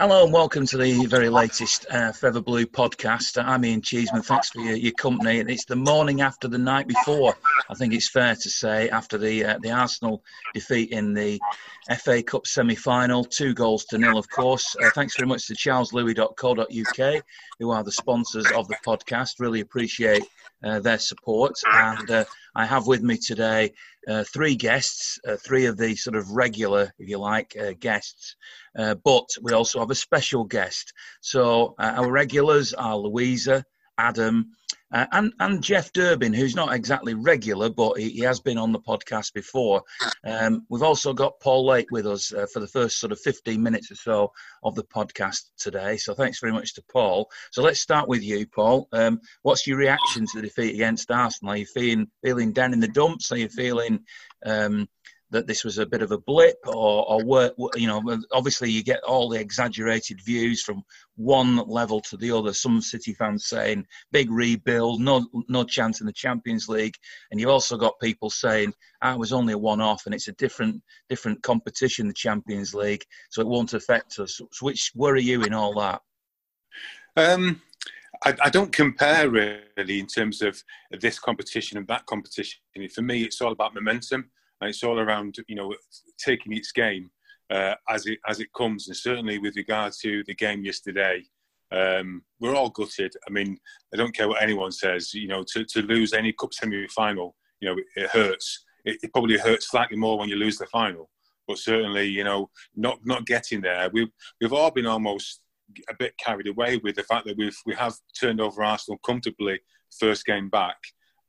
Hello and welcome to the very latest uh, Forever Blue podcast. I'm Ian Cheeseman. Thanks for your, your, company. It's the morning after the night before. I think it's fair to say after the uh, the Arsenal defeat in the FA Cup semi-final, two goals to nil, of course. Uh, thanks very much to charleslouis.co.uk, who are the sponsors of the podcast. Really appreciate uh, their support. And uh, I have with me today uh, three guests, uh, three of the sort of regular, if you like, uh, guests. Uh, but we also have a special guest. So our regulars are Louisa, Adam, uh, and and Jeff Durbin, who's not exactly regular, but he, he has been on the podcast before. Um, we've also got Paul Lake with us uh, for the first sort of 15 minutes or so of the podcast today. So thanks very much to Paul. So let's start with you, Paul. Um, what's your reaction to the defeat against Arsenal? Are you feeling feeling down in the dumps? Are you feeling um, that this was a bit of a blip, or, or were, you know, obviously you get all the exaggerated views from one level to the other. Some City fans saying big rebuild, no no chance in the Champions League, and you've also got people saying ah, it was only a one-off and it's a different different competition, the Champions League, so it won't affect us. So which worry you in all that? Um, I, I, don't compare really in terms of this competition and that competition. For me, it's all about momentum and it's all around you know taking each game uh, as it as it comes. And certainly with regard to the game yesterday, um, we're all gutted. I mean, I don't care what anyone says. You know, to, to lose any cup semi final, you know, it, it hurts. It, it, probably hurts slightly more when you lose the final. But certainly, you know, not not getting there. We've we've all been almost a bit carried away with the fact that we've we have turned over Arsenal comfortably first game back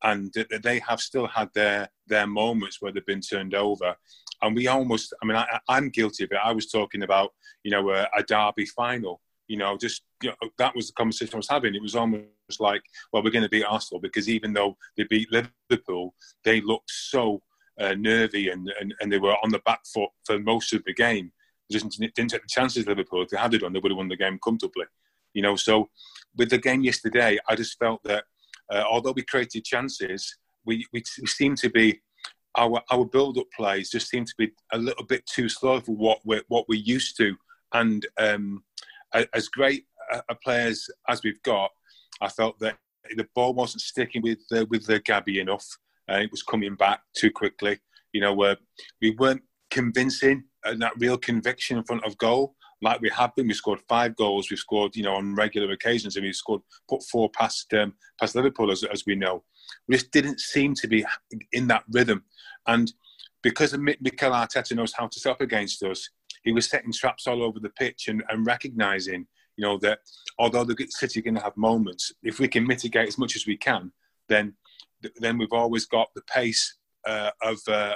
and they have still had their their moments where they've been turned over. And we almost i mean I, am guilty of it. I was talking about you know a, a derby final you know just you know, that was the conversation i was having. It was almost like well we're going to beat arsenal because even though they beat liverpool they looked so uh, nervy and, and and they were on the back foot for most of the game. Just didn't take the chances liverpool. If they had it done they would have won the game comfortably you know. So with the game yesterday i just felt that uh, although we created chances, we, we, we seem to be our our build up plays just seem to be a little bit too slow for what we're what we're used to. And um, as great a, players as we've got, I felt that the ball wasn't sticking with uh, with the Gabby enough. Uh, it was coming back too quickly. You know, uh, we weren't convincing and that real conviction in front of goal like we have been. We scored five goals. We've scored, you know, on regular occasions, and we scored put four past um, past Liverpool, as, as we know. We just didn't seem to be in that rhythm, and because Mikel Arteta knows how to set up against us, he was setting traps all over the pitch and, and recognizing, you know, that although the City are going to have moments, if we can mitigate as much as we can, then then we've always got the pace uh, of uh,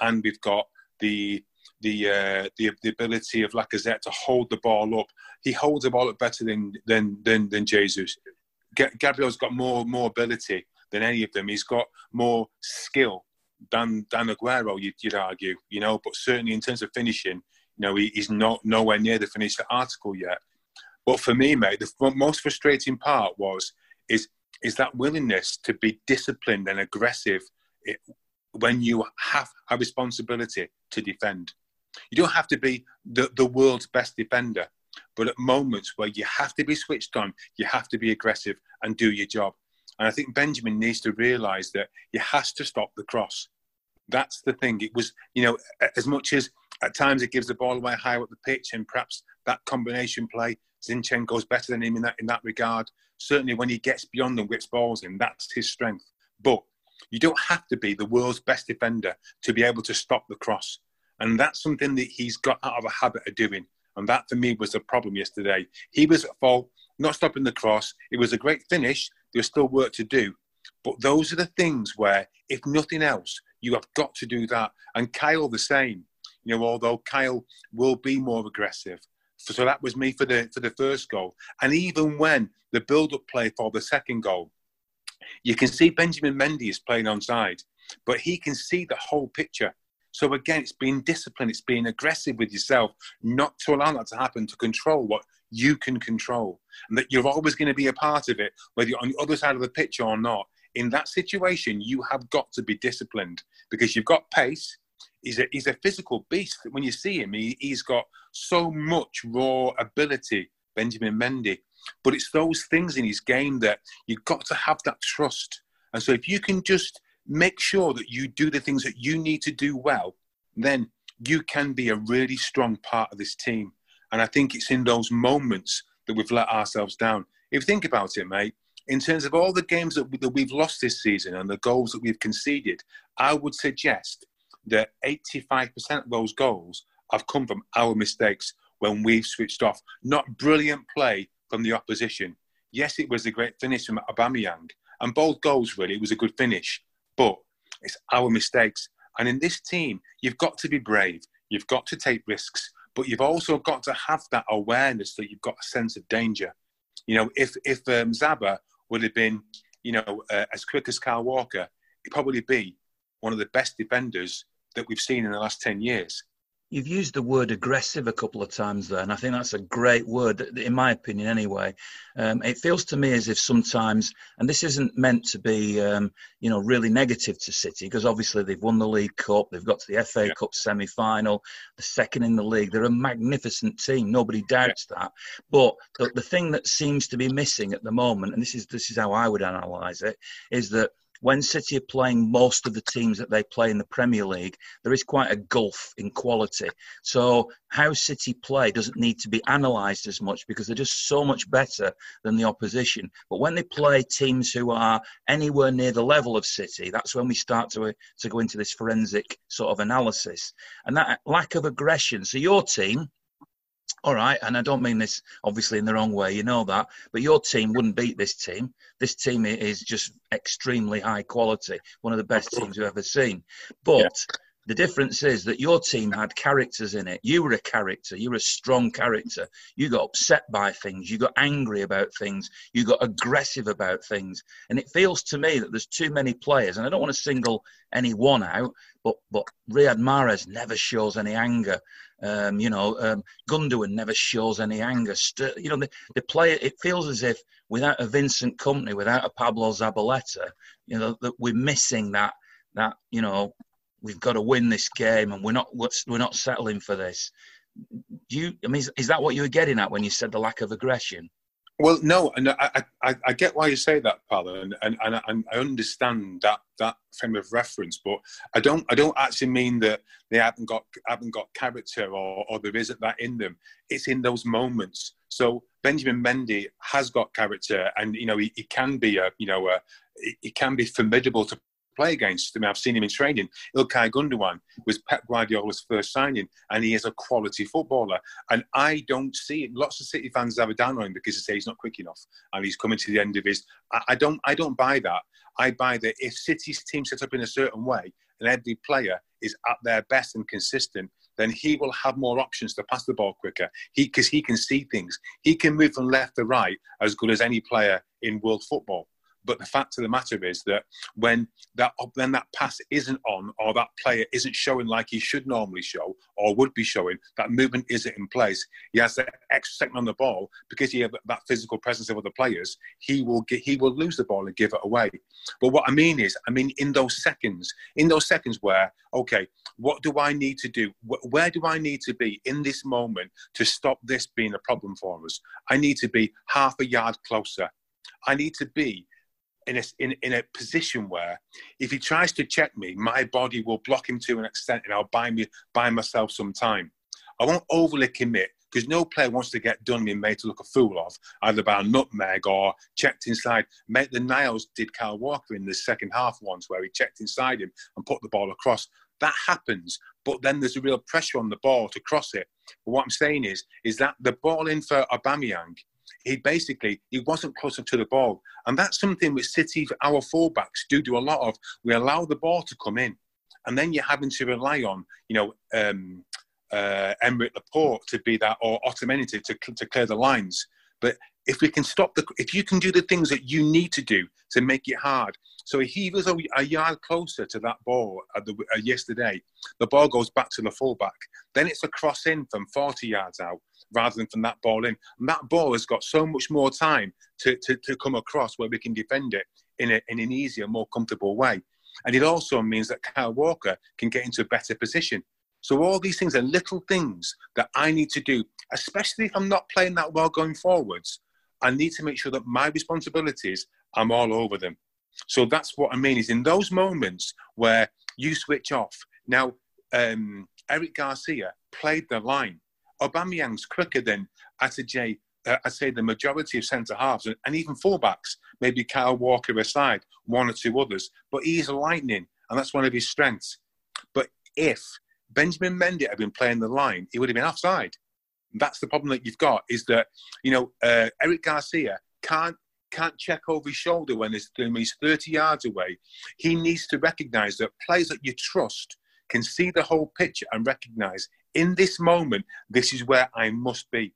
and we've got the the, uh, the the ability of Lacazette to hold the ball up. He holds the ball up better than than than, than Jesus. Gabriel's got more more ability than any of them. He's got more skill than than Aguero. You'd, you'd argue, you know. But certainly in terms of finishing, you know, he, he's not nowhere near the finished article yet. But for me, mate, the most frustrating part was is is that willingness to be disciplined and aggressive when you have a responsibility to defend. You don't have to be the, the world's best defender, but at moments where you have to be switched on, you have to be aggressive and do your job. And I think Benjamin needs to realise that he has to stop the cross. That's the thing. It was, you know, as much as at times it gives the ball away high up the pitch, and perhaps that combination play, Zinchenko's better than him in that in that regard. Certainly, when he gets beyond and whips balls in, that's his strength. But you don't have to be the world's best defender to be able to stop the cross. And that's something that he's got out of a habit of doing. And that for me was the problem yesterday. He was at fault, not stopping the cross. It was a great finish. There was still work to do. But those are the things where, if nothing else, you have got to do that. And Kyle the same. You know, although Kyle will be more aggressive. So that was me for the for the first goal. And even when the build-up play for the second goal, you can see Benjamin Mendy is playing on side, but he can see the whole picture. So again, it's being disciplined, it's being aggressive with yourself, not to allow that to happen, to control what you can control. And that you're always going to be a part of it, whether you're on the other side of the pitch or not. In that situation, you have got to be disciplined because you've got pace, he's a he's a physical beast. When you see him, he, he's got so much raw ability, Benjamin Mendy. But it's those things in his game that you've got to have that trust. And so if you can just make sure that you do the things that you need to do well, then you can be a really strong part of this team. And I think it's in those moments that we've let ourselves down. If you think about it, mate, in terms of all the games that, we've lost this season and the goals that we've conceded, I would suggest that 85% of those goals have come from our mistakes when we've switched off. Not brilliant play from the opposition. Yes, it was a great finish from Aubameyang, and both goals really, it was a good finish. But it's our mistakes. And in this team, you've got to be brave. You've got to take risks, but you've also got to have that awareness that you've got a sense of danger. You know, if if um, Zaba would have been, you know, uh, as quick as Kyle Walker, he'd probably be one of the best defenders that we've seen in the last 10 years. You've used the word aggressive a couple of times there, and I think that's a great word, in my opinion, anyway. Um, it feels to me as if sometimes, and this isn't meant to be, um, you know, really negative to City, because obviously they've won the League Cup, they've got to the FA yeah. Cup semi-final, the second in the league. They're a magnificent team, nobody doubts yeah. that. But the, the thing that seems to be missing at the moment, and this is this is how I would analyse it, is that when City are playing most of the teams that they play in the Premier League, there is quite a gulf in quality. So how City play doesn't need to be analysed as much because they're just so much better than the opposition. But when they play teams who are anywhere near the level of City, that's when we start to to go into this forensic sort of analysis. And that lack of aggression. So your team all right, and I don't mean this obviously in the wrong way, you know that, but your team wouldn't beat this team. This team is just extremely high quality, one of the best teams you've ever seen. But yeah. the difference is that your team had characters in it. You were a character, you were a strong character. You got upset by things, you got angry about things, you got aggressive about things. And it feels to me that there's too many players, and I don't want to single any one out, but, but Riyad Mahrez never shows any anger. Um, you know, um, Gundogan never shows any anger. You know, the, the player, it feels as if without a Vincent Kompany, without a Pablo Zabaleta, you know, that we're missing that, that, you know, we've got to win this game and we're not, we're not settling for this. Do you, I mean, is, is that what you were getting at when you said the lack of aggression? Well, no, and I, I, I get why you say that, Paul, and, and, and I understand that that frame of reference, but I don't I don't actually mean that they haven't got haven't got character or, or there isn't that in them. It's in those moments. So Benjamin Mendy has got character, and you know he, he can be a you know a, he can be formidable to play against. Mean, I've seen him in training. Ilkay Gundogan was Pep Guardiola's first signing, and he is a quality footballer. And I don't see it. Lots of City fans have a down on him because they say he's not quick enough and he's coming to the end of his. I, I don't. I don't buy that. I buy that if City's team set up in a certain way and every player is at their best and consistent, then he will have more options to pass the ball quicker. He because he can see things. He can move from left to right as good as any player in world football. But the fact of the matter is that when that when that pass isn't on or that player isn't showing like he should normally show or would be showing, that movement isn't in place. He has that extra second on the ball because he has that physical presence of other players. He will get, he will lose the ball and give it away. But what I mean is, I mean in those seconds, in those seconds where okay, what do I need to do? Where do I need to be in this moment to stop this being a problem for us? I need to be half a yard closer. I need to be in a, in, in a position where if he tries to check me, my body will block him to an extent and I'll buy, me, buy myself some time. I won't overly commit because no player wants to get done being made to look a fool of, either by a nutmeg or checked inside. The Niles did Kyle Walker in the second half once where he checked inside him and put the ball across. That happens, but then there's a real pressure on the ball to cross it. But what I'm saying is, is that the ball in for Aubameyang he basically he wasn't closer to the ball, and that's something which City, our fullbacks, do do a lot of. We allow the ball to come in, and then you're having to rely on you know um, uh, Aymeric Laporte to be that or Otamendi to, to to clear the lines. But if we can stop the, if you can do the things that you need to do to make it hard. So he was a, a yard closer to that ball the, uh, yesterday. The ball goes back to the fullback. Then it's a cross in from 40 yards out rather than from that ball in. And that ball has got so much more time to, to, to come across where we can defend it in, a, in an easier, more comfortable way. And it also means that Kyle Walker can get into a better position. So all these things are little things that I need to do, especially if I'm not playing that well going forwards. I need to make sure that my responsibilities, I'm all over them. So that's what I mean is in those moments where you switch off. Now, um, Eric Garcia played the line. Aubameyang's quicker than J. Uh, I'd say the majority of centre halves and, and even fullbacks, maybe Kyle Walker aside, one or two others, but he's lightning, and that's one of his strengths. But if Benjamin Mendy had been playing the line, he would have been offside. That's the problem that you've got is that you know uh, Eric Garcia can't can't check over his shoulder when he's 30 yards away. He needs to recognise that players that you trust can see the whole picture and recognise in this moment this is where I must be.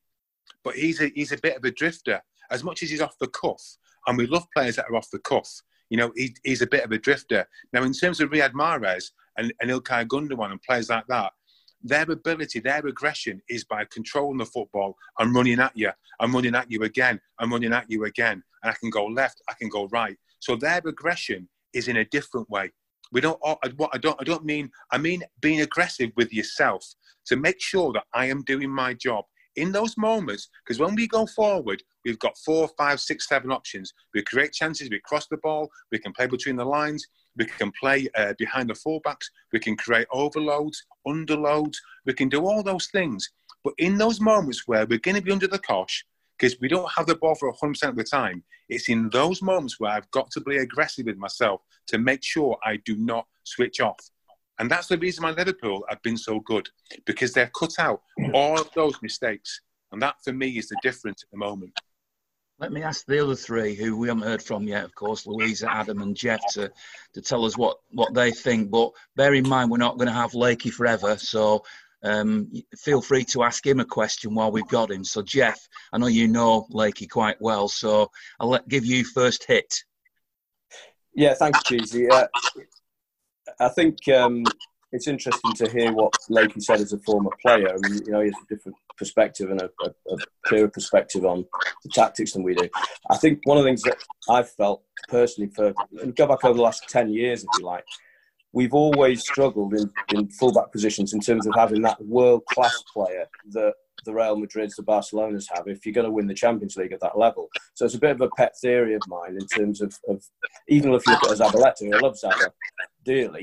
But he's a he's a bit of a drifter. As much as he's off the cuff, and we love players that are off the cuff. You know, he, he's a bit of a drifter. Now, in terms of Riyad Mahrez and, and Ilkay Gundogan and players like that, their ability, their aggression is by controlling the football and running at you. I'm running at you again. I'm running at you again. And I can go left, I can go right. So their aggression is in a different way. We don't. What I don't. I don't mean. I mean being aggressive with yourself to make sure that I am doing my job in those moments, because when we go forward, we've got four, five, six, seven options. We create chances, we cross the ball, we can play between the lines, we can play uh, behind the fullbacks, we can create overloads, underloads, we can do all those things. But in those moments where we're going to be under the cosh, because we don't have the ball for 100% of the time, it's in those moments where I've got to be aggressive with myself to make sure I do not switch off. And that's the reason why Liverpool have been so good because they've cut out all of those mistakes. And that for me is the difference at the moment. Let me ask the other three who we haven't heard from yet, of course, Louisa, Adam, and Jeff, to, to tell us what, what they think. But bear in mind, we're not going to have Lakey forever. So um, feel free to ask him a question while we've got him. So, Jeff, I know you know Lakey quite well. So I'll let, give you first hit. Yeah, thanks, Cheesy. Uh, I think um, it's interesting to hear what Lakey said as a former player. I mean, you know, he has a different perspective and a, a, a, clearer perspective on the tactics than we do. I think one of the things that I've felt personally for, go back over the last 10 years, if you like, we've always struggled in, in fullback positions in terms of having that world class player that the Real Madrids, the Barcelonas have if you're going to win the Champions League at that level. So it's a bit of a pet theory of mine in terms of, of even if you look at Zabaleta, I love Zaba dearly,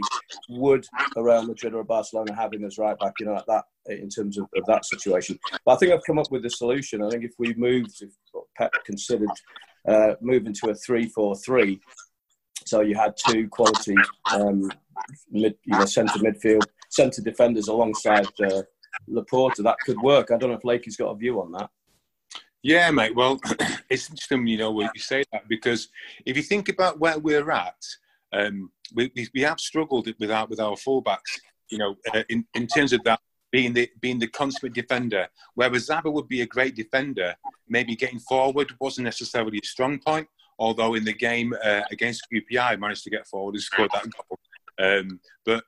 would a Real Madrid or a Barcelona have him as right back, you know, like that in terms of, of that situation. But I think I've come up with a solution. I think if we moved, if Pep considered uh, moving to a 3 4 3, so you had two quality um, mid, you know, centre midfield, centre defenders alongside uh, Laporte, that could work. I don't know if Lakey's got a view on that. Yeah, mate. Well, it's interesting, you know, when you say that because if you think about where we're at, um, we, we have struggled with our with our fullbacks. You know, uh, in in terms of that being the being the consummate defender, whereas Zaba would be a great defender, maybe getting forward wasn't necessarily a strong point. Although in the game uh, against QPR, managed to get forward and scored that goal. Um, but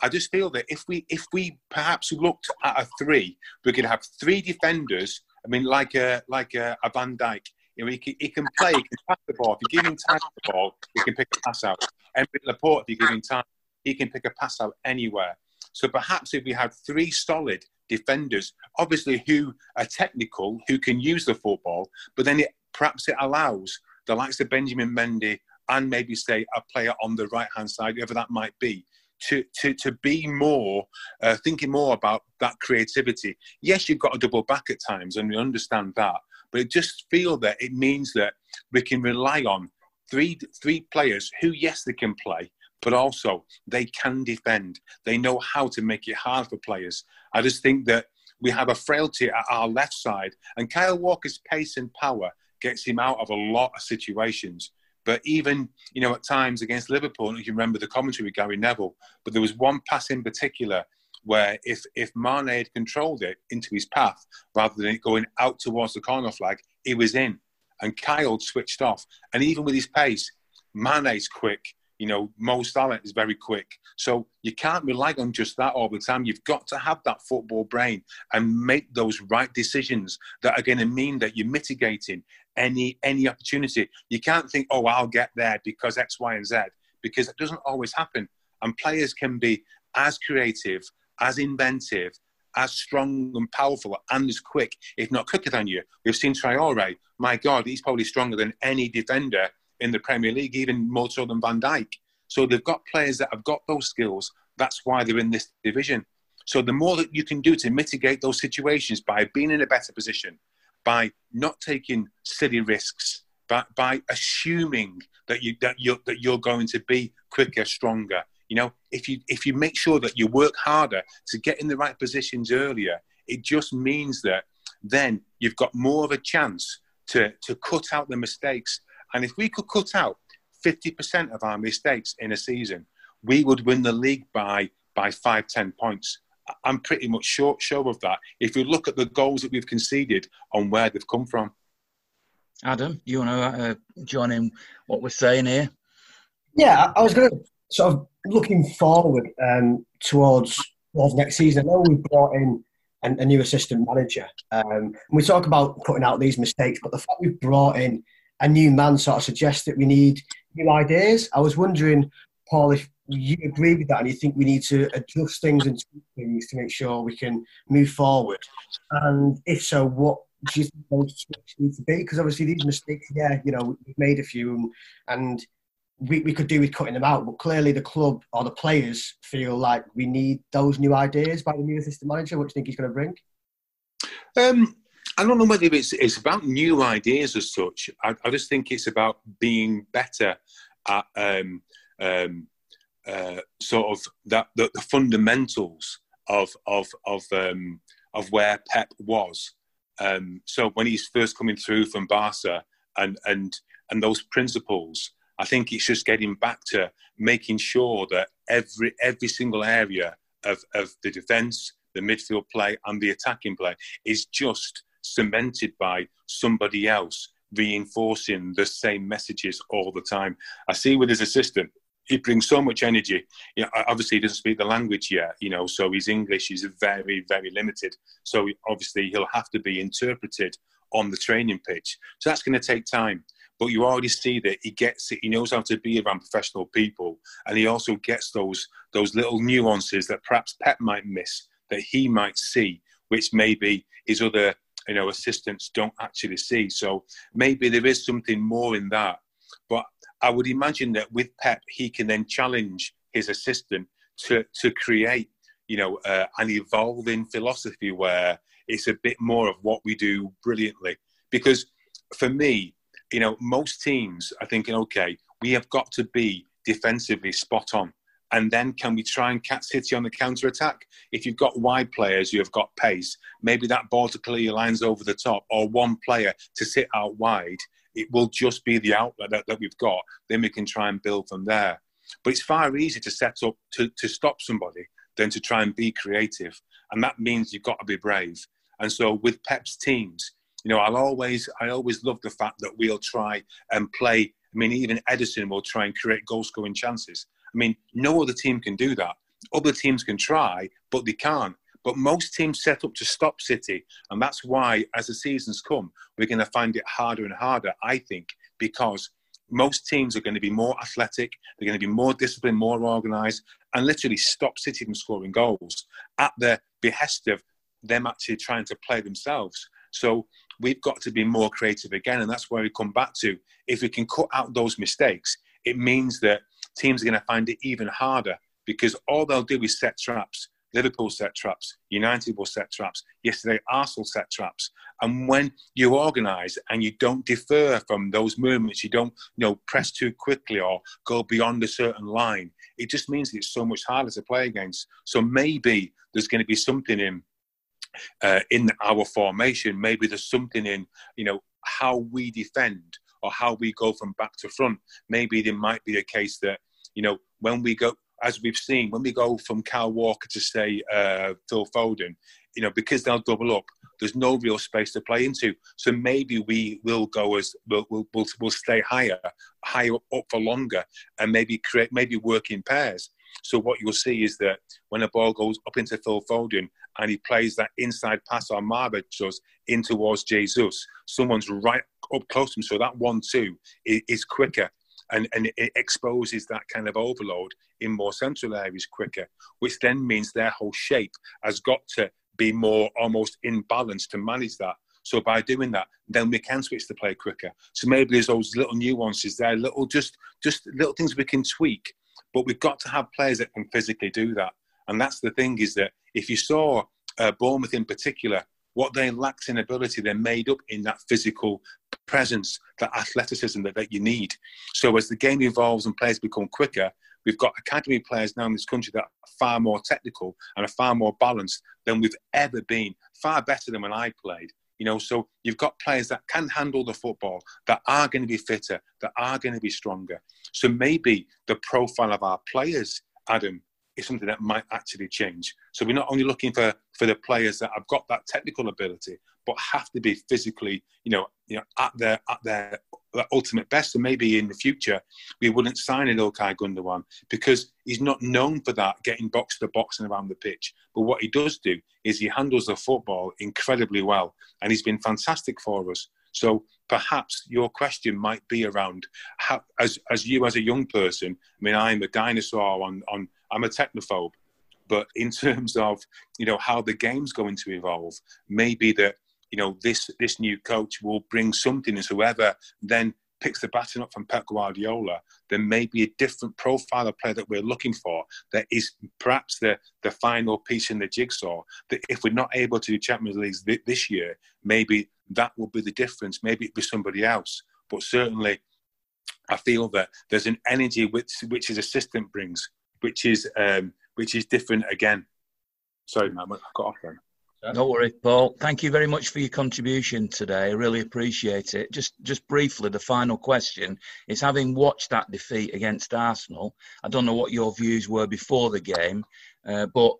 I just feel that if we if we perhaps looked at a three, we could have three defenders. I mean, like a like a, a Van Dijk. You know, he can, he can play, he can pass the ball. If you give him time the ball, he can pick a pass out. Aymeric Laporte, if you give him time, he can pick a pass out anywhere. So perhaps if we had three solid defenders, obviously who are technical, who can use the football, but then it, perhaps it allows the likes of Benjamin Mendy and maybe say a player on the right hand side, whoever that might be, to to to be more uh, thinking more about that creativity. Yes, you've got to double back at times, and we understand that, but just feel that it means that we can rely on three three players who, yes, they can play, but also they can defend. They know how to make it hard for players. I just think that we have a frailty at our left side, and Kyle Walker's pace and power gets him out of a lot of situations. But even, you know, at times against Liverpool, you can remember the commentary with Gary Neville, but there was one pass in particular where if, if Mane had controlled it into his path rather than it going out towards the corner flag, he was in. And Kyle switched off. And even with his pace, Mane's quick. You know, Mo Salah is very quick. So you can't rely on just that all the time. You've got to have that football brain and make those right decisions that are going to mean that you're mitigating any any opportunity. You can't think, oh, I'll get there because X, Y, and Z. because it doesn't always happen. And players can be as creative, as inventive, as strong and powerful and as quick, if not quicker than you. We've seen Traore. My God, he's probably stronger than any defender in the Premier League, even more so than Van Dijk. So they've got players that have got those skills. That's why they're in this division. So the more that you can do to mitigate those situations by being in a better position, by not taking silly risks, by, by assuming that you that you're that you're going to be quicker, stronger. You know, if you if you make sure that you work harder to get in the right positions earlier, it just means that then you've got more of a chance to to cut out the mistakes. And if we could cut out 50% of our mistakes in a season, we would win the league by by five, ten points. I'm pretty much sure, sure of that. If you look at the goals that we've conceded on where they've come from. Adam, you want to uh, join in what we're saying here? Yeah, I was going to sort of looking forward um, towards towards next season. I know we've brought in an, a new assistant manager, um, and we talk about cutting out these mistakes, but the fact we've brought in a new man sort of suggests that we need new ideas. I was wondering, Paul, if you agree with that and you think we need to adjust things and things to make sure we can move forward, and if so, what do you think those need to be? Because obviously these mistakes, yeah, you know, we've made a few, and, and we, we could do with cutting them out, but clearly the club or the players feel like we need those new ideas by the new assistant manager. What do you think he's going to bring? Um, I don't know whether it's, it's about new ideas as such. I, I just think it's about being better at um, um, uh, sort of that the, the, fundamentals of of of um, of where Pep was. Um, so when he's first coming through from Barca and and and those principles I think it's just getting back to making sure that every every single area of, of the defence, the midfield play, and the attacking play is just cemented by somebody else reinforcing the same messages all the time. I see with his assistant, he brings so much energy. You know, obviously, he doesn't speak the language yet, you know, so his English is very, very limited. So obviously, he'll have to be interpreted on the training pitch. So that's going to take time but you already see that he gets it. He knows how to be around professional people, and he also gets those those little nuances that perhaps Pep might miss, that he might see, which maybe his other you know assistants don't actually see. So maybe there is something more in that. I would imagine that with Pep, he can then challenge his assistant to to create you know uh, an evolving philosophy where it's a bit more of what we do brilliantly. Because for me, you know, most teams are thinking, okay, we have got to be defensively spot on. And then can we try and catch City on the counter attack? If you've got wide players, you have got pace. Maybe that ball to clear your lines over the top, or one player to sit out wide. It will just be the outlet that, that we've got. Then we can try and build from there. But it's far easier to set up to, to stop somebody than to try and be creative. And that means you've got to be brave. And so with Pep's teams, you know, I'll always, I always love the fact that we'll try and play. I mean, even Ederson will try and create goal scoring chances. I mean, no other team can do that. Other teams can try, but they can't. But most teams set up to stop City. And that's why, as the seasons come, we're going to find it harder and harder, I think, because most teams are going to be more athletic, they're going to be more disciplined, more organised, and literally stop City from scoring goals at the behest of them actually trying to play themselves. So we've got to be more creative again. And that's where we come back to. If we can cut out those mistakes, it means that teams are going to find it even harder because all they'll do is set traps. Liverpool set traps, United will set traps. Yesterday, Arsenal set traps. And when you organise and you don't defer from those movements, you don't you know press too quickly or go beyond a certain line. It just means it's so much harder to play against. So maybe there's going to be something in uh, in our formation. Maybe there's something in you know how we defend or how we go from back to front. Maybe there might be a case that you know when we go, as we've seen, when we go from Kyle Walker to say uh, Phil Foden, you know because they'll double up. There's no real space to play into, so maybe we will go as we'll we'll, we'll, we'll stay higher, higher up for longer, and maybe create maybe work in pairs. So what you'll see is that when a ball goes up into Phil Foden and he plays that inside pass on Marba does in towards Jesus, someone's right up close to him. So that one-two is, is quicker. And, and it exposes that kind of overload in more central areas quicker, which then means their whole shape has got to be more almost in balance to manage that. So by doing that, then we can switch the play quicker. So maybe there's those little nuances there, little just just little things we can tweak. But we've got to have players that can physically do that. And that's the thing is that if you saw uh, Bournemouth in particular, what they lacked in ability, they're made up in that physical presence, that athleticism that, that you need. So as the game evolves and players become quicker, we've got academy players now in this country that are far more technical and are far more balanced than we've ever been, far better than when I played. You know, so you've got players that can handle the football, that are going to be fitter, that are going to be stronger. So maybe the profile of our players, Adam, is something that might actually change. So we're not only looking for, for the players that have got that technical ability, but have to be physically, you know, you know, at their at their, their ultimate best. And maybe in the future we wouldn't sign an Ilkay Gundogan because he's not known for that, getting box to box and around the pitch. But what he does do is he handles the football incredibly well, and he's been fantastic for us. So perhaps your question might be around how, as as you as a young person. I mean, I'm a dinosaur on on. I'm a technophobe, but in terms of you know how the game's going to evolve, maybe that you know this this new coach will bring something as whoever then picks the baton up from Pep Guardiola, there may be a different profile of player that we're looking for that is perhaps the, the final piece in the jigsaw. That if we're not able to do Champions League th- this year, maybe that will be the difference. Maybe it be somebody else. But certainly, I feel that there's an energy which which his assistant brings, which is um, which is different again. Sorry, man, I got off then. Don't worry, Paul. Thank you very much for your contribution today. I really appreciate it. Just, just briefly, the final question is: having watched that defeat against Arsenal, I don't know what your views were before the game, uh, but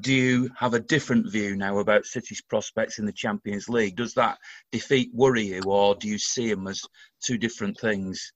do you have a different view now about City's prospects in the Champions League? Does that defeat worry you, or do you see them as two different things?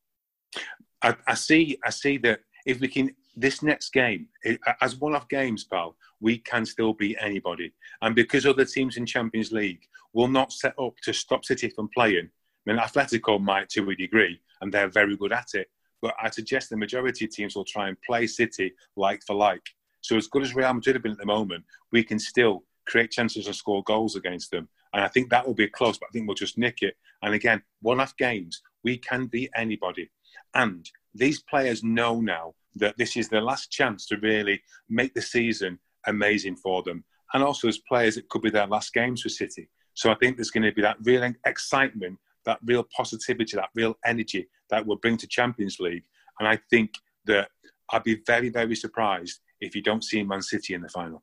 I, I see. I see that if we can this next game, it, as one-off games, pal, we can still beat anybody. And because other teams in Champions League will not set up to stop City from playing, I mean, Atletico might to a degree, and they're very good at it. But I suggest the majority of teams will try and play City like for like. So as good as Real Madrid have been at the moment, we can still create chances and score goals against them. And I think that will be a close, but I think we'll just nick it. And again, one-off games, we can beat anybody. And these players know now that this is their last chance to really make the season amazing for them. And also, as players, it could be their last games for City. So I think there's going to be that real excitement, that real positivity, that real energy that will bring to Champions League. And I think that I'd be very, very surprised if you don't see Man City in the final.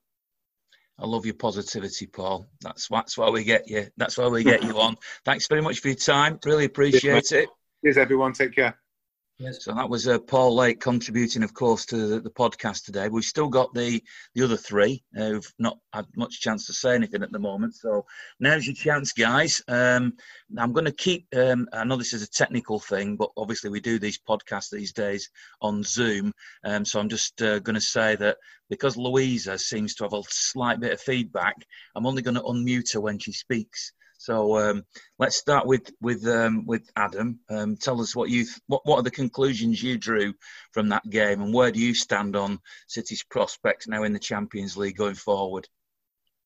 I love your positivity, Paul. That's that's why we get you. That's why we get you on. Thanks very much for your time. Really appreciate it. Cheers, everyone. Take care. Yes. So that was uh, Paul Lake contributing, of course, to the, the, podcast today. We've still got the the other three uh, who've not had much chance to say anything at the moment. So now's your chance, guys. Um, I'm going to keep. Um, I know this is a technical thing, but obviously we do these podcasts these days on Zoom. Um, so I'm just uh, going to say that because Louisa seems to have a slight bit of feedback, I'm only going to unmute her when she speaks. So um, let's start with with um, with Adam. Um, tell us what you what what are the conclusions you drew from that game, and where do you stand on City's prospects now in the Champions League going forward?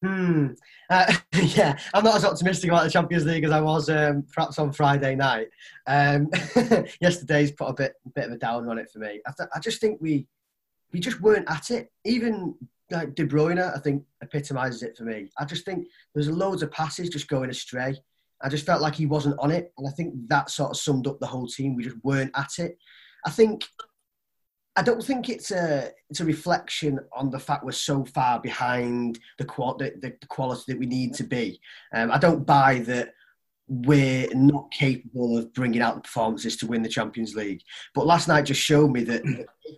Hmm. Uh, yeah, I'm not as optimistic about the Champions League as I was um, perhaps on Friday night. Um, yesterday's put a bit bit of a down on it for me. I, th- I just think we we just weren't at it. Even like De Bruyne, I think epitomises it for me. I just think there's loads of passes just going astray. I just felt like he wasn't on it, and I think that sort of summed up the whole team. We just weren't at it. I think I don't think it's a it's a reflection on the fact we're so far behind the, the, the quality that we need to be. Um, I don't buy that we're not capable of bringing out the performances to win the Champions League. But last night just showed me that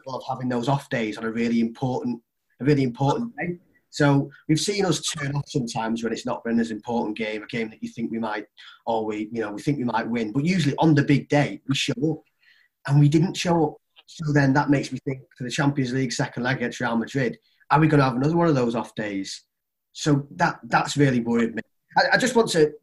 of having those off days on a really important a really important day. So we've seen us turn off sometimes when it's not been as important game, a game that you think we might, or we, you know, we think we might win. But usually on the big day, we show up, and we didn't show up. So then that makes me think for the Champions League second leg against Real Madrid, are we going to have another one of those off days? So that that's really worried me. I, I just want to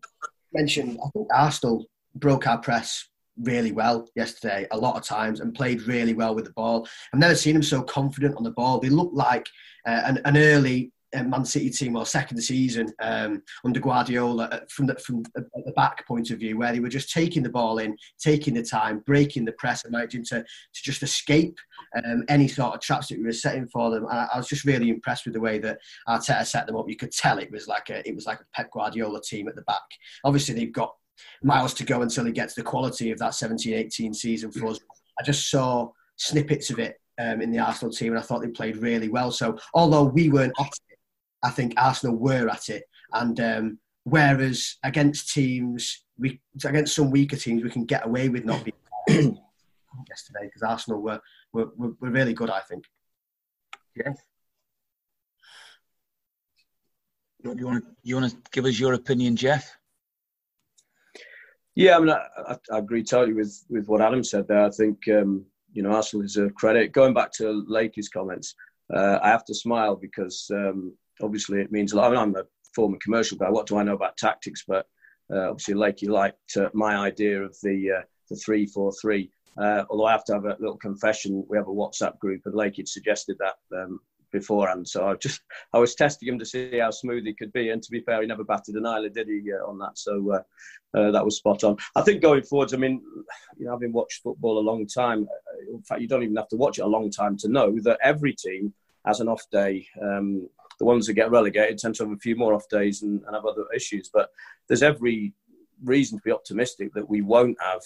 mention, I think Arsenal broke our press really well yesterday a lot of times and played really well with the ball. I've never seen him so confident on the ball. They look like uh, an, an early Man City team or second season um, under Guardiola uh, from the, from the back point of view, where they were just taking the ball in, taking the time, breaking the press, managing to, to just escape um, any sort of traps that we were setting for them. And I, I, was just really impressed with the way that Arteta set them up. You could tell it was like a it was like a Pep Guardiola team at the back. Obviously, they've got miles to go until he gets the quality of that 17-18 season for us. I just saw snippets of it um, in the Arsenal team, and I thought they played really well. So although we weren't at it I think Arsenal were at it. And um, whereas against teams, we against some weaker teams, we can get away with not being yesterday because Arsenal were, were, were were really good. I think. Yes. You want to you want to give us your opinion, Jeff? Yeah, I mean, I, I, I agree totally with with what Adam said there. I think um, you know Arsenal a credit. Going back to Lakey's comments, uh, I have to smile because um, obviously it means a lot. I mean, I'm a former commercial guy. What do I know about tactics? But uh, obviously, Lakey liked uh, my idea of the uh, the three four three. Uh, although I have to have a little confession, we have a WhatsApp group, and Lakey suggested that um, beforehand. So I just I was testing him to see how smooth he could be, and to be fair, he never batted an eyelid, did he, uh, on that? So uh, uh, that was spot on. I think going forwards, I mean, you know, having watched football a long time, uh, in fact, you don't even have to watch it a long time to know that every team has an off day. Um, the ones that get relegated tend to have a few more off days and, and have other issues. But there's every reason to be optimistic that we won't have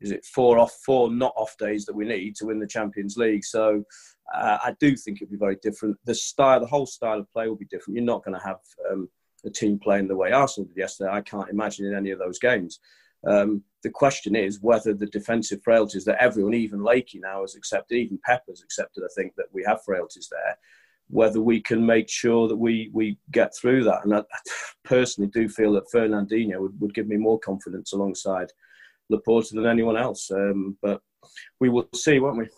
is it four off four not off days that we need to win the Champions League. So uh, I do think it'll be very different. The style, the whole style of play will be different. You're not going to have um, a team playing the way Arsenal did yesterday. I can't imagine in any of those games. Um, the question is whether the defensive frailties that everyone, even Lakey now has accepted, even Pepper's accepted, I think that we have frailties there whether we can make sure that we, we get through that. And I, personally do feel that Fernandinho would, would give me more confidence alongside Laporte than anyone else. Um, but we will see, won't we?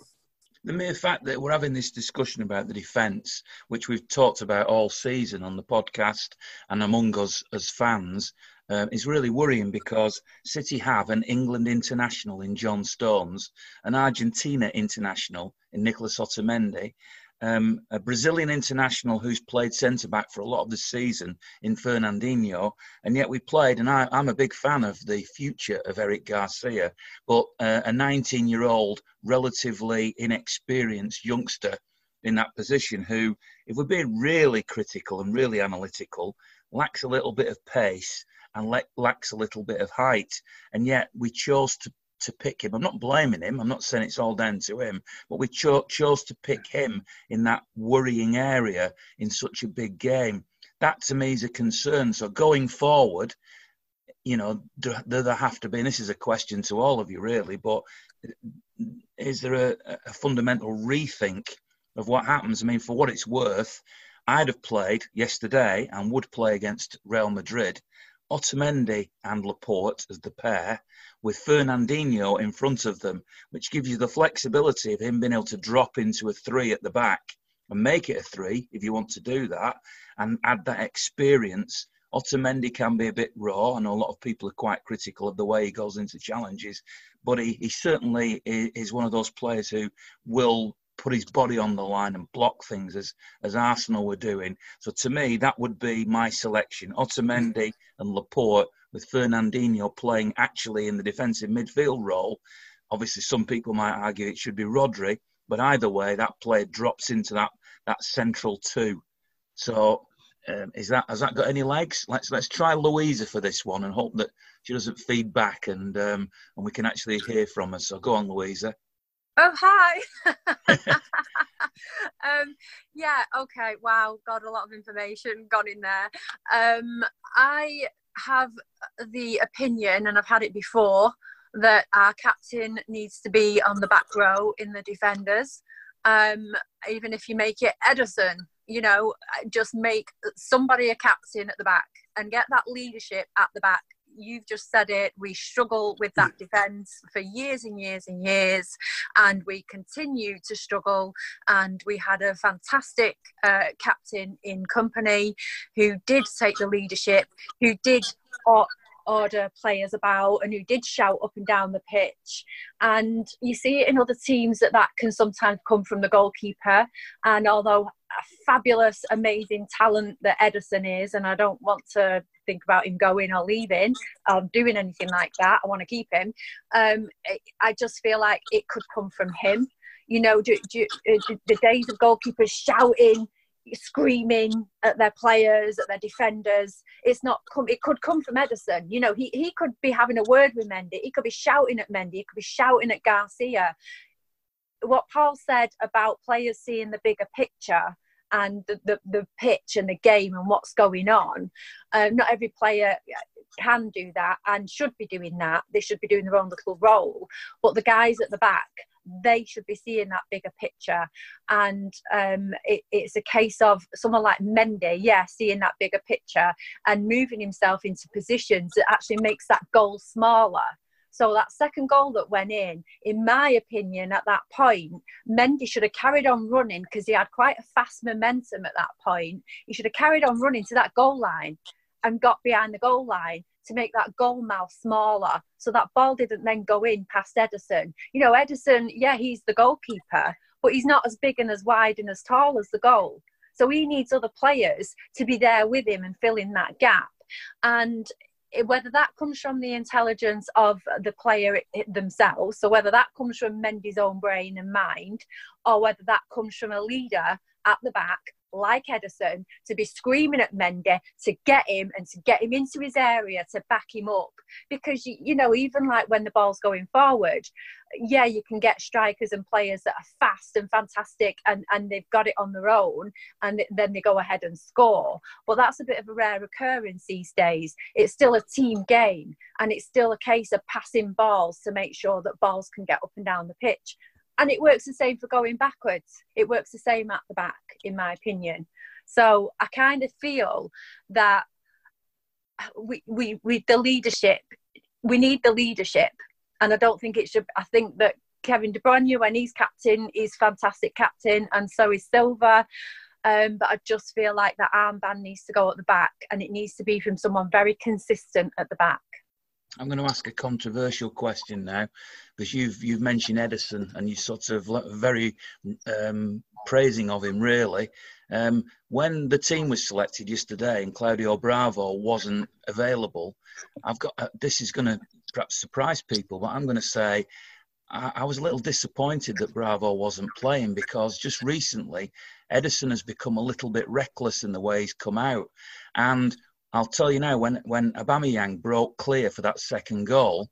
The mere fact that we're having this discussion about the defence, which we've talked about all season on the podcast and among us as fans, uh, is really worrying because City have an England international in John Stones, an Argentina international in Nicolas Otamendi, um, a Brazilian international who's played centre back for a lot of the season in Fernandinho, and yet we played. And I, am a big fan of the future of Eric Garcia, but uh, a 19 year old, relatively inexperienced youngster in that position who, if we're being really critical and really analytical, lacks a little bit of pace and lacks a little bit of height. And yet we chose to to pick him. I'm not blaming him. I'm not saying it's all down to him, but we cho- chose to pick him in that worrying area in such a big game. That to me is a concern. So going forward, you know, do, do there have to be? And this is a question to all of you, really. But is there a, a fundamental rethink of what happens? I mean, for what it's worth, I'd have played yesterday and would play against Real Madrid. Otamendi and Laporte as the pair, with Fernandinho in front of them, which gives you the flexibility of him being able to drop into a three at the back and make it a three if you want to do that and add that experience. Otamendi can be a bit raw. Know a lot of people are quite critical of the way he goes into challenges, but he, he certainly is one of those players who will put his body on the line and block things as as Arsenal were doing. So to me, that would be my selection: Otamendi and Laporte with Fernandinho playing actually in the defensive midfield role. Obviously, some people might argue it should be Rodri, but either way, that player drops into that that central two. So, um, is that has that got any legs? Let's let's try Louisa for this one and hope that she doesn't feed back and um, and we can actually hear from her. So go on, Louisa. Oh hi. um, yeah. Okay. Wow. Got a lot of information gone in there. Um, I have the opinion, and I've had it before, that our captain needs to be on the back row in the defenders. Um, even if you make it Ederson, you know, just make somebody a captain at the back and get that leadership at the back you've just said it. We struggle with that defence for years and years and years, and we continue to struggle. And we had a fantastic uh, captain in Kompany who did take the leadership, who did. Order players about and who did shout up and down the pitch. And you see it in other teams that that can sometimes come from the goalkeeper. And although fabulous, amazing talent that Ederson is, and I don't want to think about him going or leaving or doing anything like that. I want to keep him. Um, I just feel like it could come from him. You know, do, do, uh, the days of goalkeepers shouting screaming at their players, at their defenders. It's not come. It could come from Ederson. You know, he he could be having a word with Mendy. He could be shouting at Mendy. He could be shouting at Garcia. What Paul said about players seeing the bigger picture and the, the, the pitch and the game and what's going on. Um, not every player can do that and should be doing that. They should be doing their own little role. But the guys at the back they should be seeing that bigger picture. And um, it, it's a case of someone like Mendy, yeah, seeing that bigger picture and moving himself into positions that actually makes that goal smaller. So that second goal that went in, in my opinion, at that point, Mendy should have carried on running because he had quite a fast momentum at that point. He should have carried on running to that goal line and got behind the goal line to make that goal mouth smaller so that ball didn't then go in past Ederson. You know, Ederson, yeah, he's the goalkeeper, but he's not as big and as wide and as tall as the goal. So he needs other players to be there with him and fill in that gap. And whether that comes from the intelligence of the player themselves, so whether that comes from Mendy's own brain and mind, or whether that comes from a leader at the back like Ederson, to be screaming at Mendy to get him and to get him into his area to back him up. Because, you, you know, even like when the ball's going forward, yeah, you can get strikers and players that are fast and fantastic and, and they've got it on their own and then they go ahead and score. But that's a bit of a rare occurrence these days. It's still a team game and it's still a case of passing balls to make sure that balls can get up and down the pitch and it works the same for going backwards. It works the same at the back, in my opinion. So I kind of feel that we, we, we, the leadership, we need the leadership. And I don't think it should, I think that Kevin De Bruyne, when he's captain, is fantastic captain, and so is Silva. Um, but I just feel like that armband needs to go at the back, and it needs to be from someone very consistent at the back. I'm going to ask a controversial question now, because you've you've mentioned Ederson and you sort of very um, praising of him really. Um, when the team was selected yesterday and Claudio Bravo wasn't available, I've got uh, this is going to perhaps surprise people, but I'm going to say I, I was a little disappointed that Bravo wasn't playing because just recently Ederson has become a little bit reckless in the way he's come out, and I'll tell you now, when when Aubameyang broke clear for that second goal,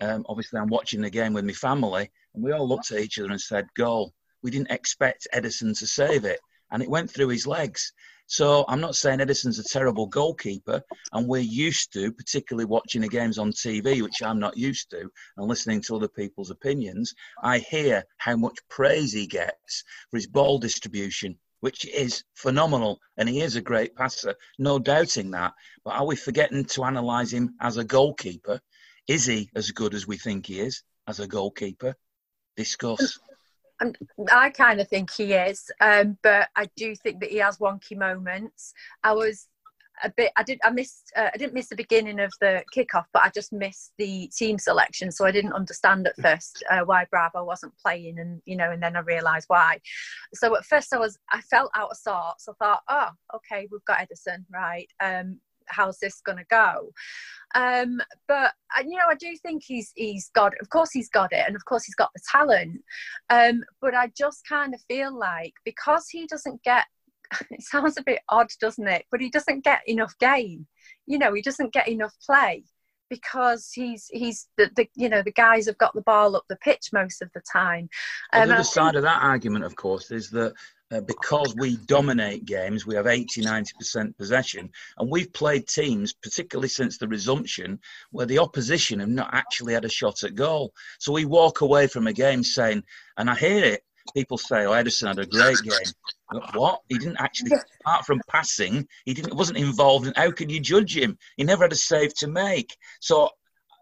um, obviously I'm watching the game with my family, and we all looked at each other and said, "Goal." We didn't expect Ederson to save it, and it went through his legs. So I'm not saying Ederson's a terrible goalkeeper, and we're used to, particularly watching the games on TV, which I'm not used to, and listening to other people's opinions. I hear how much praise he gets for his ball distribution which is phenomenal. And he is a great passer, no doubting that. But are we forgetting to analyse him as a goalkeeper? Is he as good as we think he is as a goalkeeper? Discuss. I kind of think he is, um, but I do think that he has wonky moments. I was a bit. I did. I missed. Uh, I didn't miss the beginning of the kickoff, but I just missed the team selection, so I didn't understand at first uh, why Bravo wasn't playing, and you know, and then I realised why. So at first, I was. I felt out of sorts. I thought, oh, okay, we've got Ederson, right? Um, how's this going to go? Um, but you know, I do think he's he's got. Of course, he's got it, and of course, he's got the talent. Um, but I just kind of feel like because he doesn't get it sounds a bit odd, doesn't it? But he doesn't get enough game. You know, he doesn't get enough play because he's he's the, the you know the guys have got the ball up the pitch most of the time. Um, the other side of that argument, of course, is that uh, because we dominate games, we have 80 90% possession. And we've played teams, particularly since the resumption, where the opposition have not actually had a shot at goal. So we walk away from a game saying, and I hear it, people say, "Oh, Ederson had a great game." What? He didn't actually, apart from passing, he didn't. Wasn't involved. And how can you judge him? He never had a save to make. So,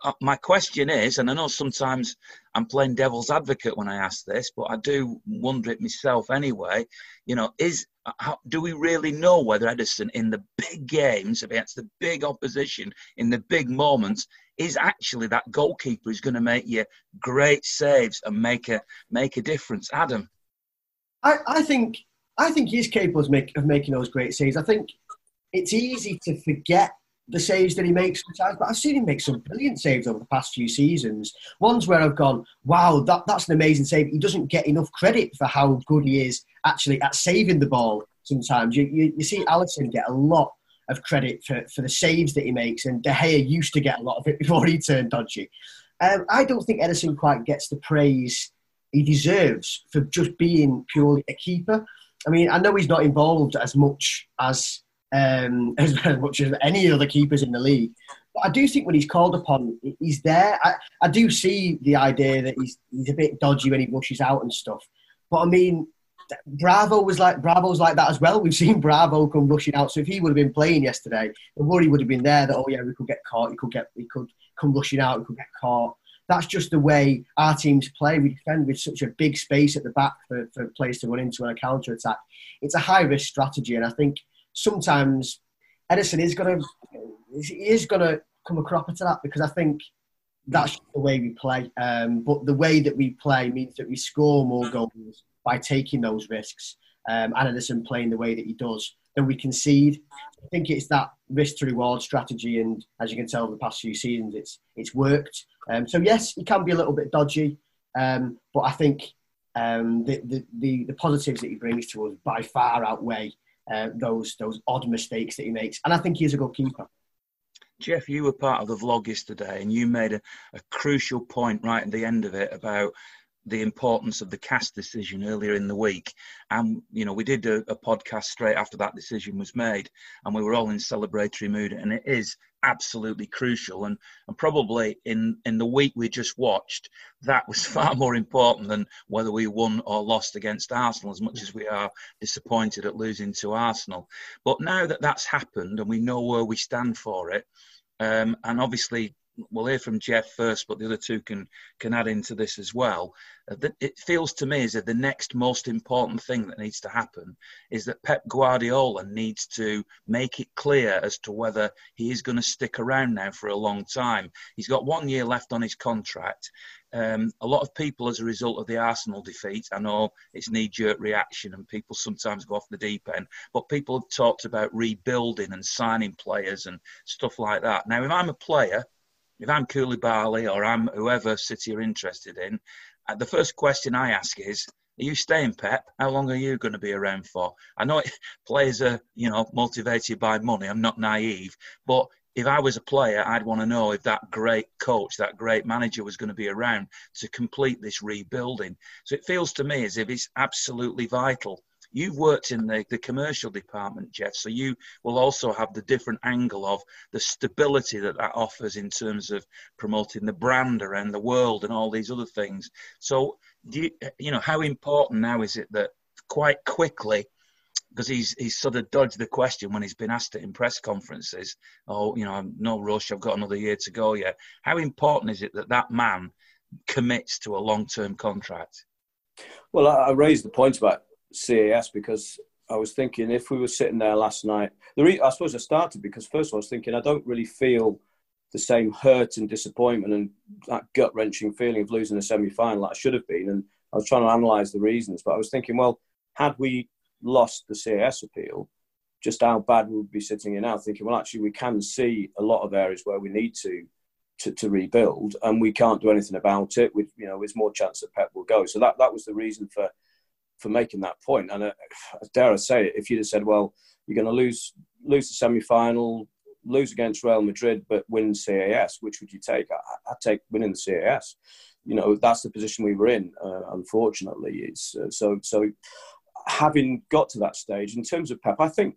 uh, my question is, and I know sometimes I'm playing devil's advocate when I ask this, but I do wonder it myself anyway. You know, is uh, how, do we really know whether Ederson in the big games against the big opposition in the big moments is actually that goalkeeper who's going to make you great saves and make a make a difference? Adam, I, I think I think he's capable of, make, of making those great saves. I think it's easy to forget the saves that he makes sometimes, but I've seen him make some brilliant saves over the past few seasons. Ones where I've gone, wow, that, that's an amazing save. He doesn't get enough credit for how good he is actually at saving the ball sometimes. You, you, you see Alisson get a lot of credit for, for the saves that he makes, and De Gea used to get a lot of it before he turned dodgy. Um, I don't think Ederson quite gets the praise he deserves for just being purely a keeper. I mean, I know he's not involved as much as um, as, much as any other keepers in the league. But I do think when he's called upon, he's there. I, I do see the idea that he's he's a bit dodgy when he rushes out and stuff. But I mean, Bravo was like Bravo's like that as well. We've seen Bravo come rushing out. So if he would have been playing yesterday, the worry would have been there that oh yeah, we could get caught. He could get he could come rushing out. He could get caught. That's just the way our teams play. We defend with such a big space at the back for, for players to run into on a counter attack. It's a high risk strategy, and I think sometimes Ederson is to is to come a cropper to that because I think that's the way we play. Um, but the way that we play means that we score more goals by taking those risks. Um, and Ederson playing the way that he does, then we concede. I think it's that risk to reward strategy, and as you can tell, over the past few seasons, it's it's worked. Um, so yes, he can be a little bit dodgy, um, but I think um, the, the, the the positives that he brings to us by far outweigh uh, those those odd mistakes that he makes. And I think he's a good keeper. Jeff, you were part of the vlog yesterday, and you made a, a crucial point right at the end of it about the importance of the CAS decision earlier in the week. And, you know, we did a, a, podcast straight after that decision was made, and we were all in celebratory mood. And it is absolutely crucial. And, and probably in, in the week we just watched, that was far more important than whether we won or lost against Arsenal, as much as we are disappointed at losing to Arsenal. But now that that's happened and we know where we stand for it, um, and obviously we'll hear from Jeff first, but the other two can can add into this as well. Uh, it feels to me as that the next most important thing that needs to happen is that Pep Guardiola needs to make it clear as to whether he is going to stick around now for a long time. He's got one year left on his contract. Um, a lot of people, as a result of the Arsenal defeat, I know it's knee jerk reaction and people sometimes go off the deep end, but people have talked about rebuilding and signing players and stuff like that. Now, if I'm a player, if I'm Koulibaly or I'm whoever City are interested in, uh, the first question I ask is, are you staying, Pep? How long are you going to be around for? I know players are, you know, motivated by money. I'm not naive, but if I was a player, I'd want to know if that great coach, that great manager was going to be around to complete this rebuilding. So it feels to me as if it's absolutely vital You've worked in the, the commercial department, Jeff, so you will also have the different angle of the stability that that offers in terms of promoting the brand around the world and all these other things. So, do you, you know, how important now is it that quite quickly, because he's he's sort of dodged the question when he's been asked it in press conferences. Oh, you know, I'm no rush. I've got another year to go yet. How important is it that that man commits to a long-term contract? Well, I raised the point about CAS because I was thinking if we were sitting there last night, the re- I suppose I started because first of all I was thinking I don't really feel the same hurt and disappointment and that gut wrenching feeling of losing a semi final that I should have been. And I was trying to analyse the reasons, but I was thinking, well, had we lost the CAS appeal, just how bad we would be sitting here now, thinking, well, actually, we can see a lot of areas where we need to. To, to rebuild, and we can't do anything about it. With you know, there's more chance that Pep will go. So that that was the reason for for making that point. And uh, dare I say if you'd have said, well, you're going to lose lose the semi final, lose against Real Madrid, but win CAS, which would you take? I, would take winning the CAS. You know, that's the position we were in. Uh, unfortunately, it's uh, so so. Having got to that stage, in terms of Pep, I think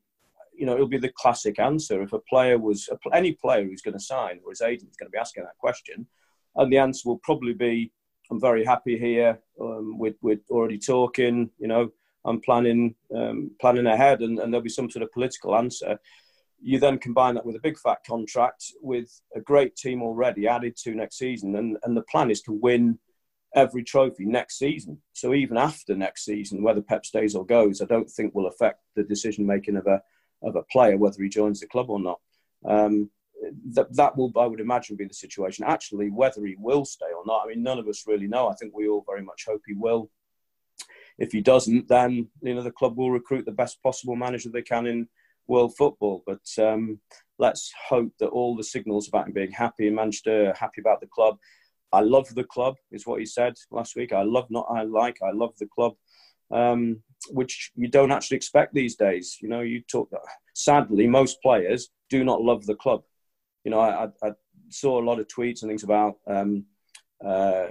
you know it'll be the classic answer. If a player was any player who's going to sign or his agent is going to be asking that question, and the answer will probably be I'm very happy here. Um, we're, we're already talking. You know, I'm planning um, planning ahead, and, and there'll be some sort of political answer. you then combine that with a big fat contract with a great team already added to next season, and, and the plan is to win every trophy next season. So even after next season, whether Pep stays or goes, I don't think will affect the decision making of a of a player whether he joins the club or not. Um, that that will, I would imagine, be the situation. Actually, whether he will stay or not, I mean, none of us really know. I think we all very much hope he will. If he doesn't, then you know the club will recruit the best possible manager they can in world football. But um, let's hope that all the signals about him being happy in Manchester, happy about the club. I love the club, is what he said last week. I love, not I like. I love the club, um, which you don't actually expect these days. You know, you talk. Sadly, most players do not love the club. You know, I, I saw a lot of tweets and things about um, uh,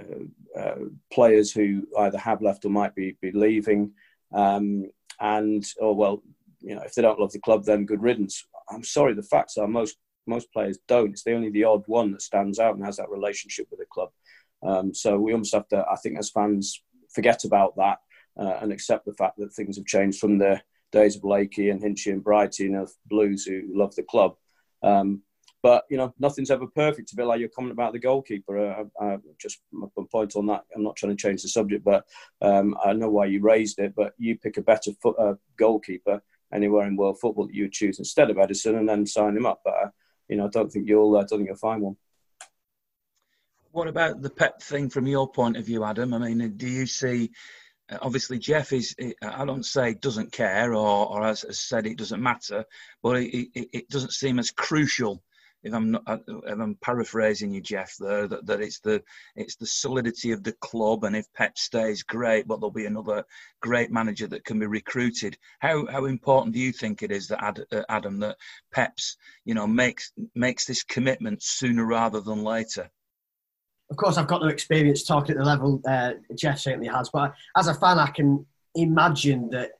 uh, players who either have left or might be, be leaving. Um, and, oh, well, you know, if they don't love the club, then good riddance. I'm sorry, the facts are most most players don't. It's the only the odd one that stands out and has that relationship with the club. Um, so we almost have to, I think, as fans, forget about that uh, and accept the fact that things have changed from the days of Lakey and Hinchy and Brighty and of Blues who love the club. Um, but you know, nothing's ever perfect. A bit like your comment about the goalkeeper. Uh, just my point on that. I'm not trying to change the subject, but um, I know why you raised it. But you pick a better foot, uh, goalkeeper anywhere in world football that you would choose instead of Ederson, and then sign him up. But uh, you know, I don't think you'll, I don't think you'll find one. What about the Pep thing from your point of view, Adam? I mean, do you see? Uh, obviously, Jeff is. I don't say doesn't care, or, or as, as said, it doesn't matter, but it, it, it doesn't seem as crucial if I'm not, uh, if I'm paraphrasing you, Jeff, there that, that it's the it's the solidity of the club, and if Pep stays, great, but there'll be another great manager that can be recruited. How how important do you think it is that Ad, uh, Adam that Pep's you know makes makes this commitment sooner rather than later? Of course, I've got no experience talking at the level uh, Jeff certainly has, but as a fan, I can imagine that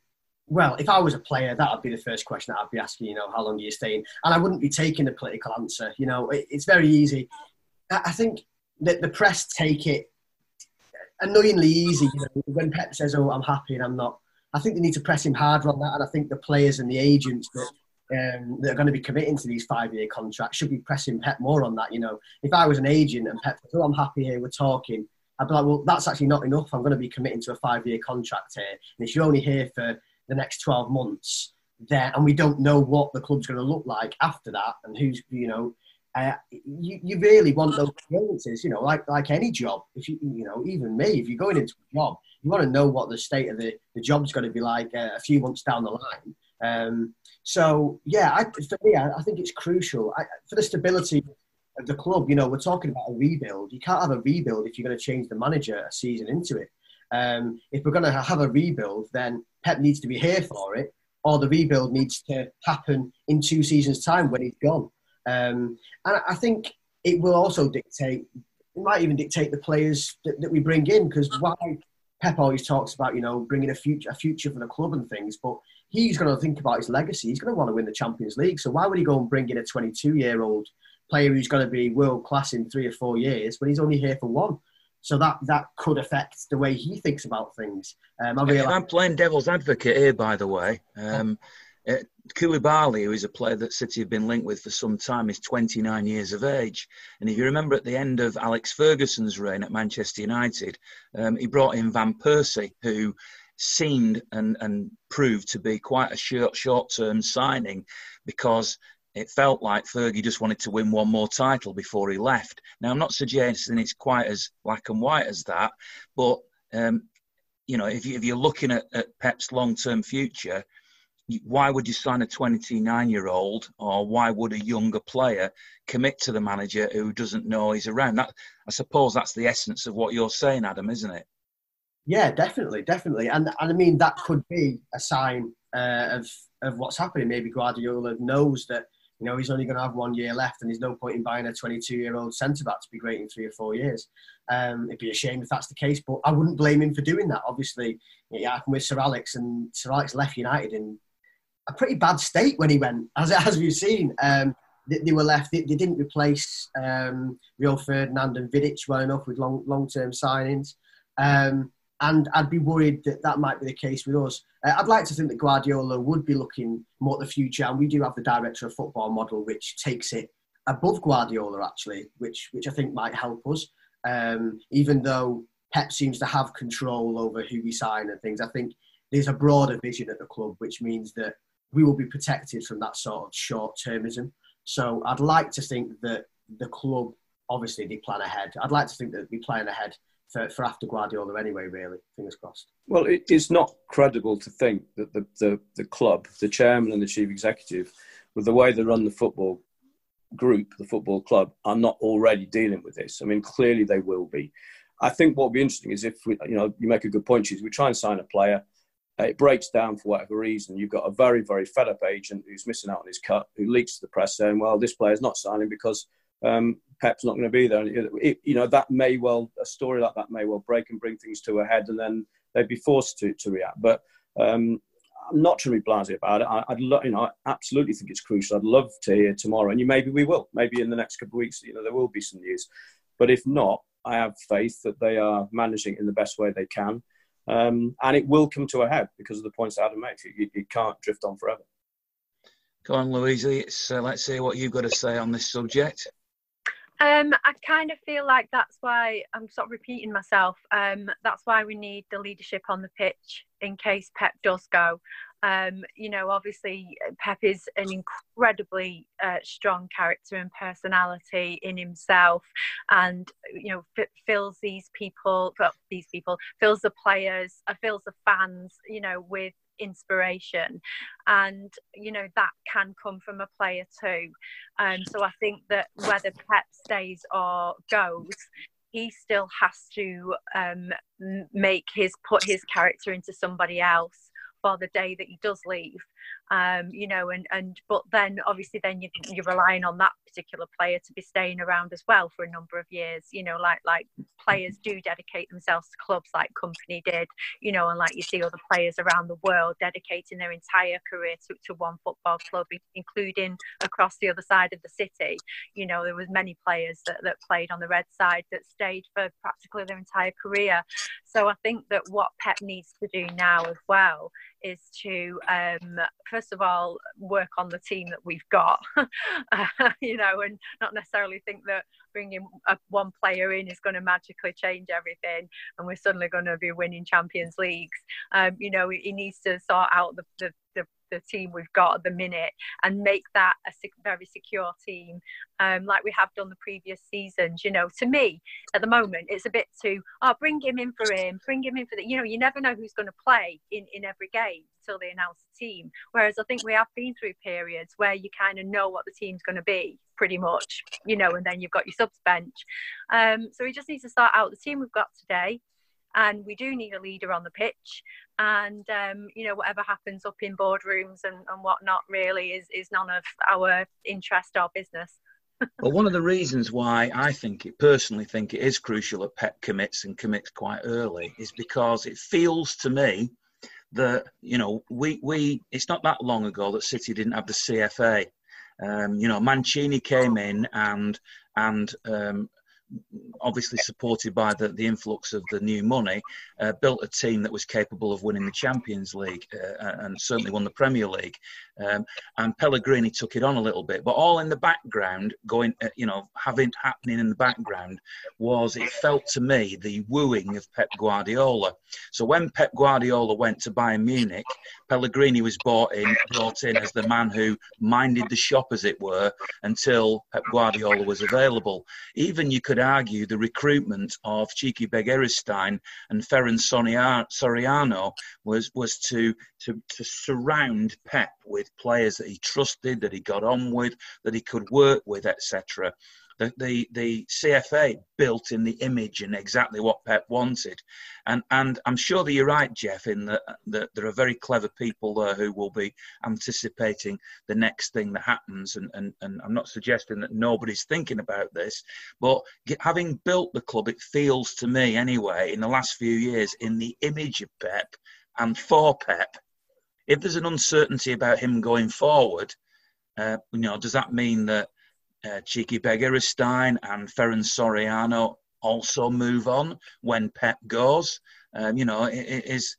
well, if I was a player, that would be the first question that I'd be asking, you know, how long are you staying? And I wouldn't be taking a political answer. You know, it, it's very easy. I think that the press take it annoyingly easy. You know, when Pep says, oh, I'm happy and I'm not, I think they need to press him harder on that. And I think the players and the agents that, um, that are going to be committing to these five year contracts should be pressing Pep more on that. You know, if I was an agent and Pep says, oh, I'm happy here, we're talking, I'd be like, well, that's actually not enough. I'm going to be committing to a five year contract here. And if you're only here for the next 12 months there and we don't know what the club's going to look like after that and who's you know uh, you, you really want those experiences you know like like any job. If you you know even me if you're going into a job you want to know what the state of the, the job's going to be like uh, a few months down the line. Um, so yeah I, for me I, I think it's crucial. I, for the stability of the club you know we're talking about a rebuild. You can't have a rebuild if you're going to change the manager a season into it um, if we're going to have a rebuild, then Pep needs to be here for it, or the rebuild needs to happen in two seasons' time when he's gone. Um, and I think it will also dictate, it might even dictate the players that, that we bring in, because why Pep always talks about, you know, bringing a future, a future for the club and things, but he's going to think about his legacy. He's going to want to win the Champions League. So why would he go and bring in a 22 year old player who's going to be world class in three or four years when he's only here for one? So that that could affect the way he thinks about things. Um, I I'm playing devil's advocate here, by the way. Um, uh, Koulibaly, who is a player that City have been linked with for some time, is 29 years of age. And if you remember at the end of Alex Ferguson's reign at Manchester United, um, he brought in Van Persie, who seemed and, and proved to be quite a short, short-term signing because it felt like Fergie just wanted to win one more title before he left. Now, I'm not suggesting it's quite as black and white as that, but um, you know, if, you, you're looking at, at Pep's long-term future, why would you sign a 29 year old or why would a younger player commit to the manager who doesn't know he's around? That i suppose that's the essence of what you're saying adam isn't it? Yeah definitely definitely. And, and i mean that could be a sign uh, of of what's happening. Maybe guardiola knows that you know, he's only going to have one year left, and there's no point in buying a 22-year-old centre back to be great in three or four years. Um, it'd be a shame if that's the case, but I wouldn't blame him for doing that. Obviously, it happened with Sir Alex, and Sir Alex left United in a pretty bad state when he went, as as we've seen. Um, they, they, were left. They, they didn't replace um, Rio Ferdinand and Vidic well enough with long long term signings. Um, and I'd be worried that that might be the case with us. Uh, I'd like to think that Guardiola would be looking more at the future, and we do have the director of football model, which takes it above Guardiola actually, which which I think might help us. Um, even though Pep seems to have control over who we sign and things, I think there's a broader vision at the club, which means that we will be protected from that sort of short termism. So I'd like to think that the club, obviously, they plan ahead. I'd like to think that we plan ahead for, for after Guardiola anyway, really. Fingers crossed. Well, it is not credible to think that the, the, the club, the chairman and the chief executive, with the way they run the football group, the football club, are not already dealing with this. I mean, clearly they will be. I think what would be interesting is if we, you know, you make a good point, is we try and sign a player, it breaks down for whatever reason. You've got a very, very fed up agent who's missing out on his cut, who leaks to the press saying, well, this player's not signing because um, Pep's not going to be there. It, you know, that may well, a story like that may well break and bring things to a head and then they'd be forced to, to react. But um, I'm not trying to be blasé about it. I, would lo- you know, I absolutely think it's crucial. I'd love to hear tomorrow, and you maybe we will. Maybe in the next couple of weeks, you know, there will be some news. But if not, I have faith that they are managing in the best way they can, um, and it will come to a head because of the points Adam makes. You, you can't drift on forever. Go on, Louise. Uh, let's see what you've got to say on this subject. Um, I kind of feel like that's why I'm sort of repeating myself. Um, that's why we need the leadership on the pitch in case Pep does go. Um, you know, obviously Pep is an incredibly uh, strong character and personality in himself, and you know f- fills these people, well, these people fills the players, uh, fills the fans, you know, with inspiration. And you know that can come from a player too. Um, so i think that whether pep stays or goes he still has to um, make his put his character into somebody else for the day that he does leave um, you know, and and but then obviously then you, you're relying on that particular player to be staying around as well for a number of years. You know, like like players do dedicate themselves to clubs like Kompany did, you know, and like you see other players around the world dedicating their entire career to, to one football club, including across the other side of the city. You know, there was many players that, that played on the red side that stayed for practically their entire career. So I think that what Pep needs to do now as well is to um, first of all work on the team that we've got. Uh, you know and not necessarily think that bringing a, one player in is going to magically change everything and we're suddenly going to be winning champions leagues. Um, you know he needs to sort out the, the, the the team we've got at the minute and make that a very secure team um, like we have done the previous seasons you know. To me at the moment it's a bit too oh bring him in for him bring him in for the you know you never know who's going to play in in every game until they announce the team. Whereas i think we have been through periods where you kind of know what the team's going to be pretty much you know and then you've got your subs bench. Um, so we just need to start out the team we've got today and we do need a leader on the pitch. And um, you know whatever happens up in boardrooms and, and whatnot really is, is none of our interest or business. Well one of the reasons why i think it personally think it is crucial that pep commits and commits quite early is because it feels to me that you know we we it's not that long ago that city didn't have the cfa um, you know mancini came in and and um, obviously supported by the, the influx of the new money, uh, built a team that was capable of winning the Champions League uh, and certainly won the Premier League. Um, and Pellegrini took it on a little bit, but all in the background, going, uh, you know, having happening in the background was it felt to me the wooing of Pep Guardiola. So when Pep Guardiola went to Bayern Munich, Pellegrini was brought in, brought in as the man who minded the shop, as it were, until Pep Guardiola was available. Even you could argue the recruitment of Txiki Begiristain and Ferran Soriano was was to, to to surround Pep with players that he trusted, that he got on with, that he could work with, etc the, the, the CFA built in the image and exactly what Pep wanted. And, and I'm sure that you're right, Jeff, in that, that there are very clever people there who will be anticipating the next thing that happens. And, and, and I'm not suggesting that nobody's thinking about this, but having built the club, it feels to me anyway, in the last few years, in the image of Pep and for Pep, if there's an uncertainty about him going forward, uh, you know, does that mean that uh, Txiki Begiristain and Ferran Soriano also move on when Pep goes. Um, you know, it, it is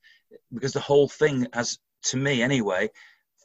because the whole thing, as to me anyway,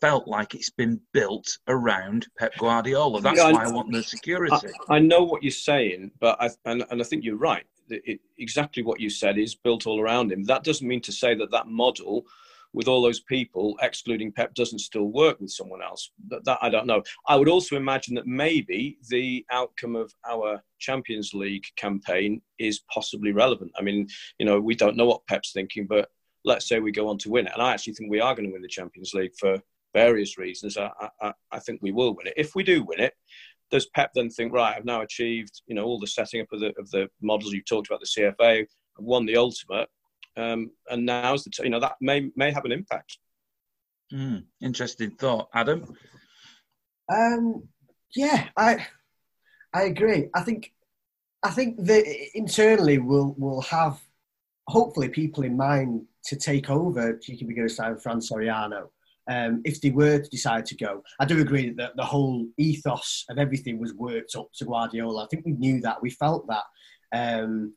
felt like it's been built around Pep Guardiola. That's yeah, why I want the security. I, I, know what you're saying, but I, and, and I think you're right. It, exactly what you said is built all around him. That doesn't mean to say that that model with all those people, excluding Pep, doesn't still work with someone else. That, that, I don't know. I would also imagine that maybe the outcome of our Champions League campaign is possibly relevant. I mean, you know, we don't know what Pep's thinking, but let's say we go on to win it, and I actually think we are going to win the Champions League for various reasons. I, I, I think we will win it. If we do win it, does Pep then think, right, I've now achieved, you know, all the setting up of the of the models you've talked about, the CFA, won the ultimate um, and now's the t- you know that may may have an impact. Mm, interesting thought, Adam. Um, yeah, I I agree. I think I think that internally we'll we'll have hopefully people in mind to take over Txiki Begiristain and Fran Soriano. Um, if they were to decide to go, I do agree that the whole ethos of everything was worked up to Guardiola. I think we knew that, we felt that. Um,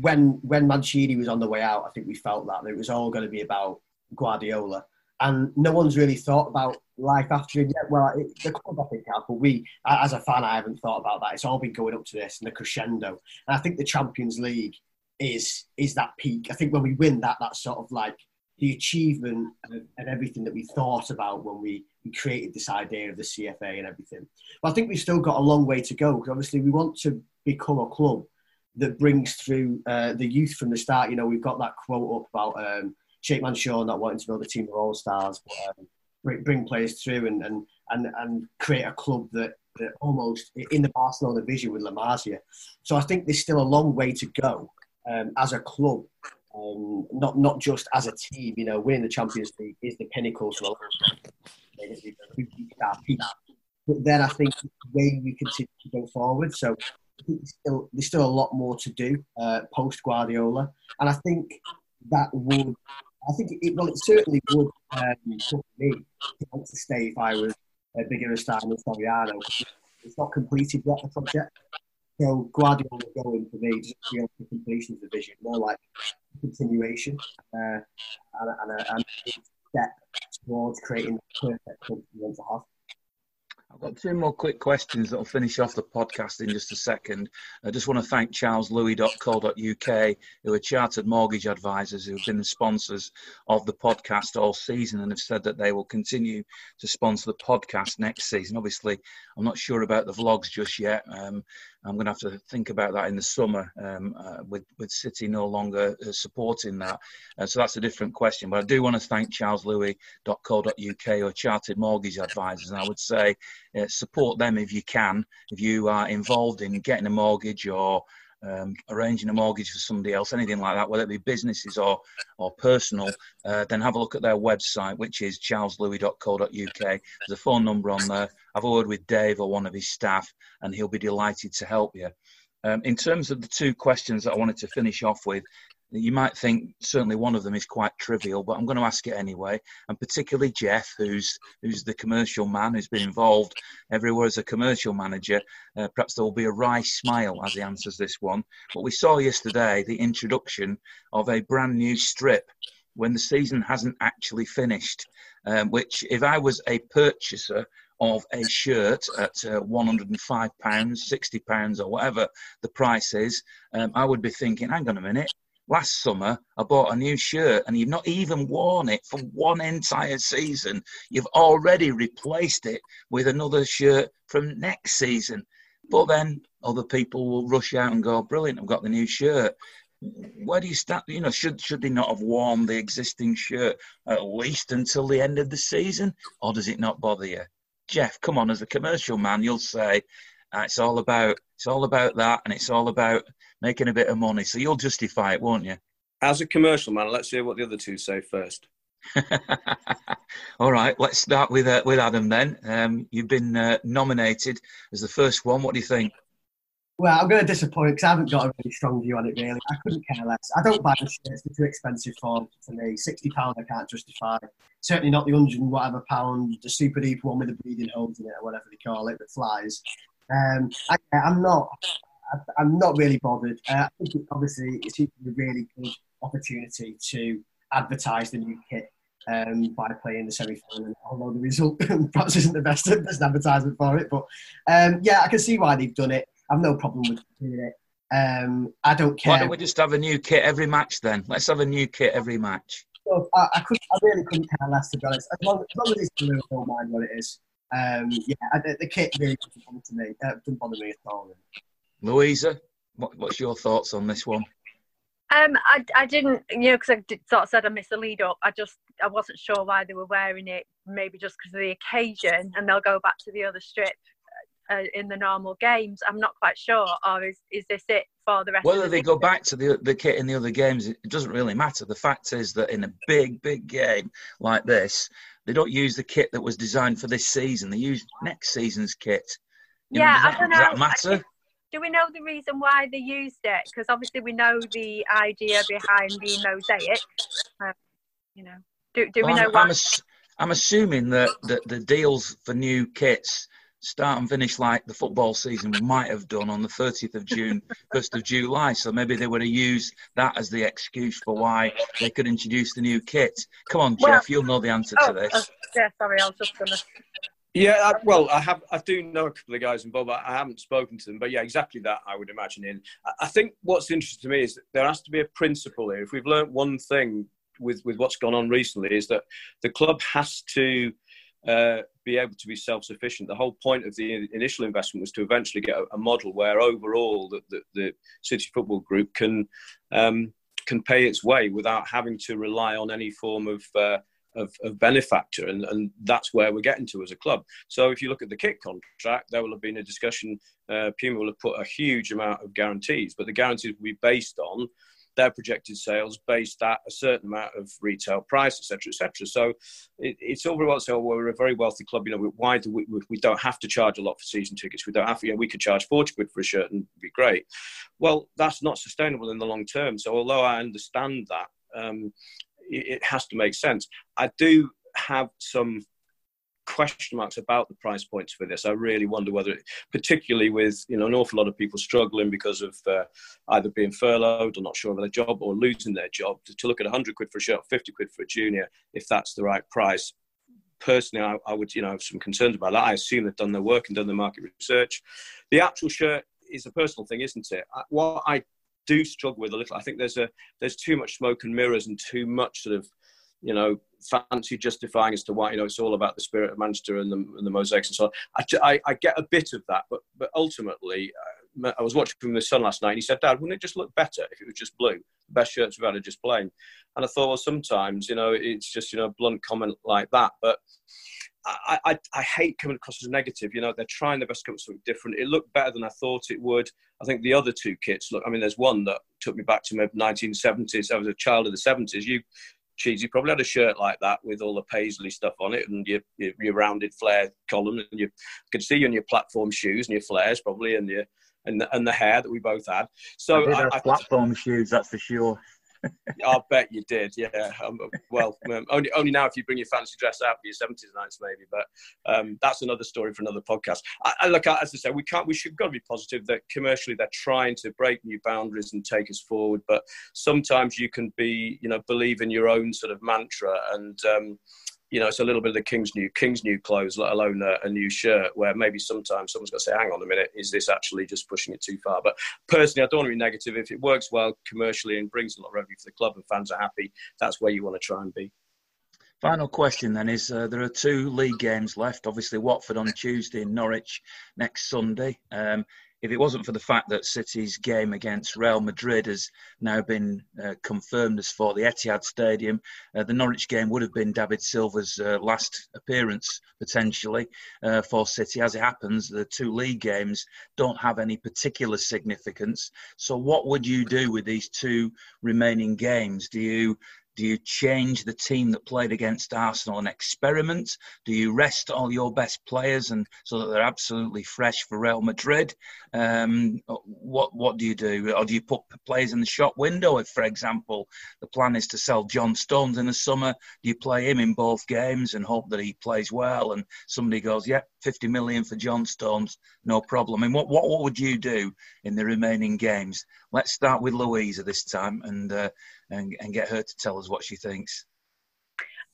when when Mancini was on the way out, I think we felt that, that it was all going to be about Guardiola, and no one's really thought about life after him yet. Well, it, the club I think have, but we, as a fan, I haven't thought about that. It's all been going up to this and the crescendo, and I think the Champions League is is that peak. I think when we win that, that's sort of like the achievement and everything that we thought about when we, we created this idea of the CFA and everything. But I think we've still got a long way to go because obviously we want to become a club that brings through uh, the youth from the start. You know, we've got that quote up about um, Mansour not wanting to build a team of all stars, um, bring, players through and, and, and, and create a club that, that almost in the Barcelona vision with La Masia. So I think there's still a long way to go um, as a club. Um, not not just as a team, you know, winning the Champions League is the pinnacle for But then I think the way we continue to go forward. So still, there's still a lot more to do uh, post Guardiola, and I think that would, I think it well, it certainly would um, me to want to stay if I was a bigger star than Soriano. It's not completed yet the project, so Guardiola going for me doesn't feel like a completion of the vision, more like continuation uh, and, and, a, and a step towards creating the perfect club you want to have. I've got two more quick questions that will finish off the podcast in just a second. I just want to thank charleslouis.co.uk, who are chartered mortgage advisors who have been the sponsors of the podcast all season and have said that they will continue to sponsor the podcast next season. Obviously, I'm not sure about the vlogs just yet. Um, I'm going to have to think about that in the summer um, uh, with with City no longer uh, supporting that. Uh, so that's a different question. But I do want to thank charleslouis.co.uk or Chartered Mortgage Advisors, and I would say uh, support them if you can. If you are involved in getting a mortgage or um, arranging a mortgage for somebody else, anything like that, whether it be businesses or or personal, uh, then have a look at their website, which is charleslouis.co.uk. There's a phone number on there. Have a word with Dave or one of his staff, and he'll be delighted to help you. Um, in terms of the two questions that I wanted to finish off with, you might think certainly one of them is quite trivial, but I'm going to ask it anyway. And particularly Jeff, who's who's the commercial man, who's been involved everywhere as a commercial manager. Uh, perhaps there will be a wry smile as he answers this one. But we saw yesterday the introduction of a brand new strip when the season hasn't actually finished. Um, which, if I was a purchaser of a shirt at uh, 105 pounds, 60 pounds, or whatever the price is, um, I would be thinking, hang on a minute, last summer I bought a new shirt and you've not even worn it for one entire season. You've already replaced it with another shirt from next season. But then other people will rush out and go, brilliant, I've got the new shirt. Where do you start? You know, should should they not have worn the existing shirt at least until the end of the season, or does it not bother you? Jeff, come on, as a commercial man, you'll say uh, it's all about it's all about that, and it's all about making a bit of money. So you'll justify it, won't you? As a commercial man, let's hear what the other two say first. All right, let's start with uh, with Adam then. Um, you've been uh, nominated as the first one. What do you think? Well, I'm going to disappoint because I haven't got a really strong view on it. Really, I couldn't care less. I don't buy the shirts; they're too expensive for for me. Sixty pound, I can't justify. Certainly not the hundred and whatever pound, the super deep one with the breathing holes in it, or whatever they call it, that flies. Um, I, I'm not. I, am not really bothered. Uh, I think it, obviously it seems to be a really good opportunity to advertise the new kit um, by playing the semi-final. Although the result perhaps isn't the best, best advertisement for it, but um, yeah, I can see why they've done it. I've no problem with doing it. Um, I don't care. Why don't we just have a new kit every match then? Let's have a new kit every match. I, I, could, I really couldn't care less to be honest. As long, as, long as it's blue, I don't mind what it is. Um, yeah, the, the, kit really doesn't bother me. Uh, doesn't bother me at all. Louisa, what, what's your thoughts on this one? Um, I, I didn't, you know, because I did, sort of said I missed the lead up. I just, I wasn't sure why they were wearing it. Maybe just because of the occasion, and they'll go back to the other strip uh, in the normal games. I'm not quite sure, or is is this it for the rest? Whether the they go back to the the kit in the other games, it doesn't really matter. The fact is that in a big, big game like this, they don't use the kit that was designed for this season. They use next season's kit. You yeah, know, that, I don't know. Does that matter? Do we know the reason why they used it? Because obviously we know the idea behind the mosaic. Uh, you know, do, do well, we know I'm, why? I'm, ass- I'm assuming that, that the deals for new kits start and finish like the football season might have done on the 30th of June, 1st of July. So maybe they would have used that as the excuse for why they could introduce the new kit. Come on, well, Jeff, you'll know the answer oh, to this. Uh, yeah, sorry, I was just going to yeah, I, well, I have. I do know a couple of guys involved. I haven't spoken to them, but yeah, exactly that. I would imagine. In I think what's interesting to me is that there has to be a principle here. If we've learnt one thing with with what's gone on recently, is that the club has to uh, be able to be self-sufficient. The whole point of the initial investment was to eventually get a, model where overall the, the, the, City Football Group can um, can pay its way without having to rely on any form of uh, of, of benefactor, and, and that's where we're getting to as a club. So if you look at the kit contract, there will have been a discussion. Uh, Puma will have put a huge amount of guarantees, but the guarantees will be based on their projected sales based at a certain amount of retail price, etc., etc. So it, it's all very well say, oh, we're a very wealthy club. You know, why do we? We don't have to charge a lot for season tickets. We don't have. To, you know, we could charge forty quid for a shirt and be great. Well, that's not sustainable in the long term. So although I understand that. Um, it has to make sense. I do have some question marks about the price points for this. I really wonder whether, it, particularly with you know an awful lot of people struggling because of uh, either being furloughed or not sure of their job or losing their job, to, to look at 100 quid for a shirt, 50 quid for a junior, if that's the right price. Personally, I, I would you know have some concerns about that. I assume they've done their work and done their market research. The actual shirt is a personal thing, isn't it? What I do struggle with a little. I think there's a there's too much smoke and mirrors and too much sort of you know fancy justifying as to why you know it's all about the spirit of Manchester and the, and the mosaics and so on. I, I, I, get a bit of that, but but ultimately, uh, I was watching from the son last night. and He said, "Dad, wouldn't it just look better if it was just blue? The best shirts we've had are just plain." And I thought, well, sometimes you know it's just you know blunt comment like that, but I, I, I, hate coming across as negative. You know, they're trying their best to come up with something different. It looked better than I thought it would. I think the other two kits look. I mean, there's one that took me back to my 1970s. I was a child of the 70s. You, cheesy, probably had a shirt like that with all the paisley stuff on it and your your, your rounded flare column, and you could see you in your platform shoes and your flares probably, and your and the, and the hair that we both had. So I I, platform shoes, that's for sure. I bet you did. Yeah. Um, well, um, only only now if you bring your fancy dress out for your seventies nights, maybe. But um, that's another story for another podcast. I, I look, as I said, we can't. We should got to be positive that commercially they're trying to break new boundaries and take us forward. But sometimes you can be, you know, believe in your own sort of mantra and um, you know, it's a little bit of the king's new king's new clothes, let alone a, a, new shirt. Where maybe sometimes someone's got to say, "Hang on a minute, is this actually just pushing it too far?" But personally, I don't want to be negative. If it works well commercially and brings a lot of revenue for the club and fans are happy, that's where you want to try and be. Final question then is uh, there are two league games left. Obviously, Watford on Tuesday and Norwich next Sunday. Um, if it wasn't for the fact that City's game against Real Madrid has now been uh, confirmed as for the Etihad Stadium, uh, the Norwich game would have been David Silva's uh, last appearance potentially uh, for City. As it happens, the two league games don't have any particular significance. So, what would you do with these two remaining games? Do you do you change the team that played against Arsenal and experiment? Do you rest all your best players and so that they're absolutely fresh for Real Madrid? Um, what what do you do? Or do you put players in the shop window? If, for example, the plan is to sell John Stones in the summer, do you play him in both games and hope that he plays well and somebody goes, "Yeah, 50 million for John Stones, no problem. I mean, what, what, what would you do in the remaining games? Let's start with Louisa this time and, uh, and, and get her to tell us what she thinks.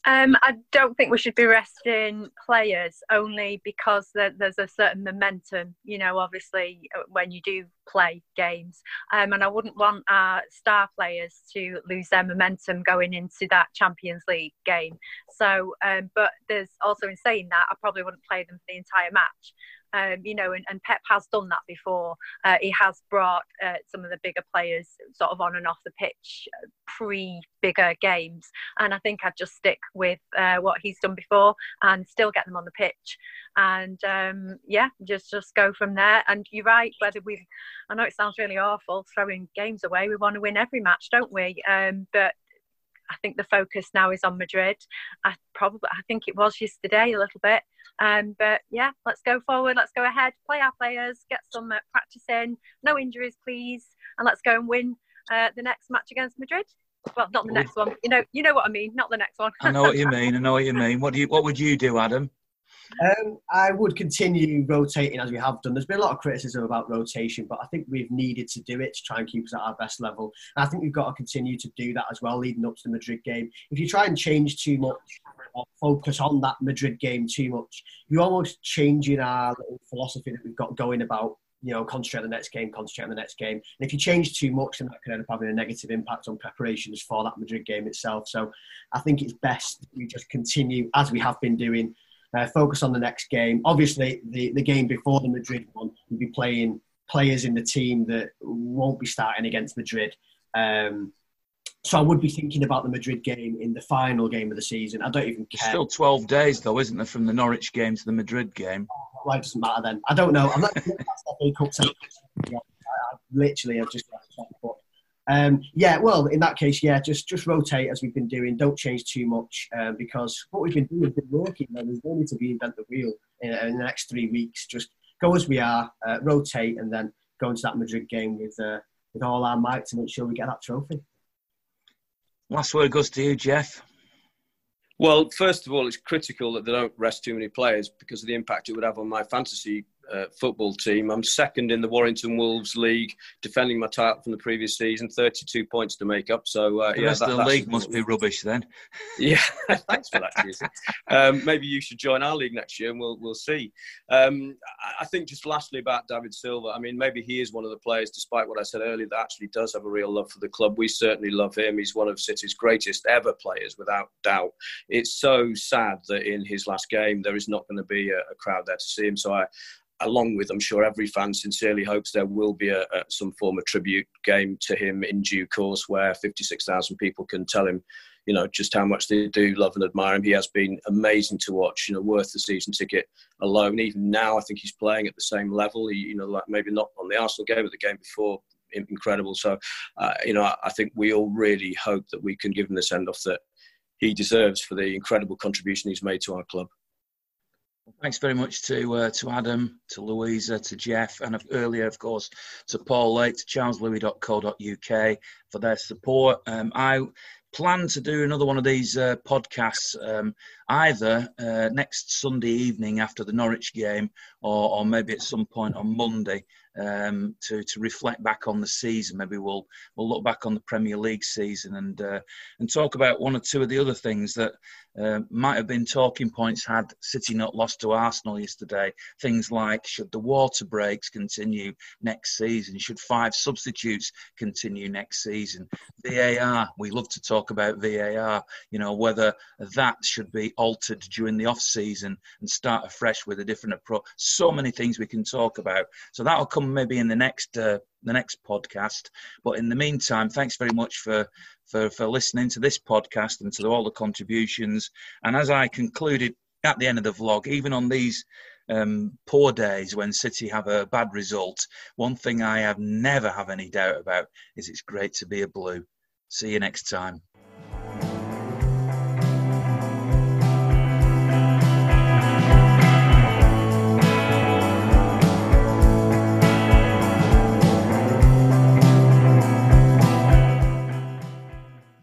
Um, I don't think we should be resting players only because there's a certain momentum, you know, obviously uh, when you do play games. Um, and I wouldn't want our star players to lose their momentum going into that Champions League game. So, um, but there's also in saying that, I probably wouldn't play them for the entire match. Um, you know, and, and, Pep has done that before. Uh, he has brought uh, some of the bigger players sort of on and off the pitch uh, pre bigger games. And I think I'd just stick with uh, what he's done before and still get them on the pitch. And um, yeah, just just go from there. And you're right, whether we, I know it sounds really awful throwing games away. We want to win every match, don't we? Um, but I think the focus now is on Madrid. I probably I think it was yesterday a little bit. Um, but yeah, let's go forward. Let's go ahead. Play our players. Get some uh, practice in. No injuries, please, and let's go and win uh, the next match against Madrid. Well, not the next one. You know, you know what I mean. Not the next one. I know what you mean. I know what you mean. What do you? What would you do, Adam? Um, I would continue rotating as we have done. There's been a lot of criticism about rotation, but I think we've needed to do it to try and keep us at our best level. And I think we've got to continue to do that as well, leading up to the Madrid game. If you try and change too much or focus on that Madrid game too much, you're almost changing our little philosophy that we've got going about you know, concentrate on the next game, concentrate on the next game. And if you change too much, then that can end up having a negative impact on preparations for that Madrid game itself. So I think it's best we just continue as we have been doing uh, focus on the next game. Obviously, the, the game before the Madrid one, you'll be playing players in the team that won't be starting against Madrid. Um, so I would be thinking about the Madrid game in the final game of the season. I don't even care. still 12 days, though, isn't there, from the Norwich game to the Madrid game? Well, it doesn't matter then. I don't know. I'm not. literally, I've just but um, yeah, well, in that case, yeah, just just rotate as we've been doing. Don't change too much um, because what we've been doing has been working. There's no need to reinvent the wheel in, in, the next three weeks. Just go as we are, uh, rotate, and then go into that Madrid game with uh, with all our might to make sure we get that trophy. Last word goes to you, Jeff. Well, first of all, it's critical that they don't rest too many players because of the impact it would have on my fantasy uh, football team. I'm second in the Warrington Wolves League, defending my title from the previous season. 32 points to make up. So uh, the yeah, rest that, of the league must be rubbish then. Yeah, thanks for that, um, maybe you should join our league next year, and we'll we'll see. Um, I think just lastly about David Silva. I mean, maybe he is one of the players, despite what I said earlier, that actually does have a real love for the club. We certainly love him. He's one of City's greatest ever players, without doubt. It's so sad that in his last game there is not going to be a, a crowd there to see him. So I, along with, I'm sure every fan sincerely hopes there will be a, a, some form of tribute game to him in due course, where 56,000 people can tell him, you know, just how much they do love and admire him. He has been amazing to watch, you know, worth the season ticket alone. Even now, I think he's playing at the same level. He, you know, like maybe not on the Arsenal game, but the game before, incredible. So, uh, you know, I think we all really hope that we can give him the send off that he deserves for the incredible contribution he's made to our club. Thanks very much to uh, to Adam, to Louisa, to Jeff, and earlier, of course, to Paul Lake, to charleslouis.co.uk for their support. Um, I plan to do another one of these uh, podcasts um, either uh, next Sunday evening after the Norwich game or, or maybe at some point on Monday um, to to reflect back on the season. Maybe we'll we'll look back on the Premier League season and uh, and talk about one or two of the other things that uh, might have been talking points had City not lost to Arsenal yesterday. Things like should the water breaks continue next season? Should five substitutes continue next season? VAR. We love to talk about VAR. You know whether that should be altered during the off season and start afresh with a different approach. So many things we can talk about. So that'll come maybe in the next uh, the next podcast. But in the meantime, thanks very much for for for listening to this podcast and to all the contributions. And as I concluded at the end of the vlog, even on these um, poor days when City have a bad result, one thing I have never have any doubt about is it's great to be a blue. See you next time.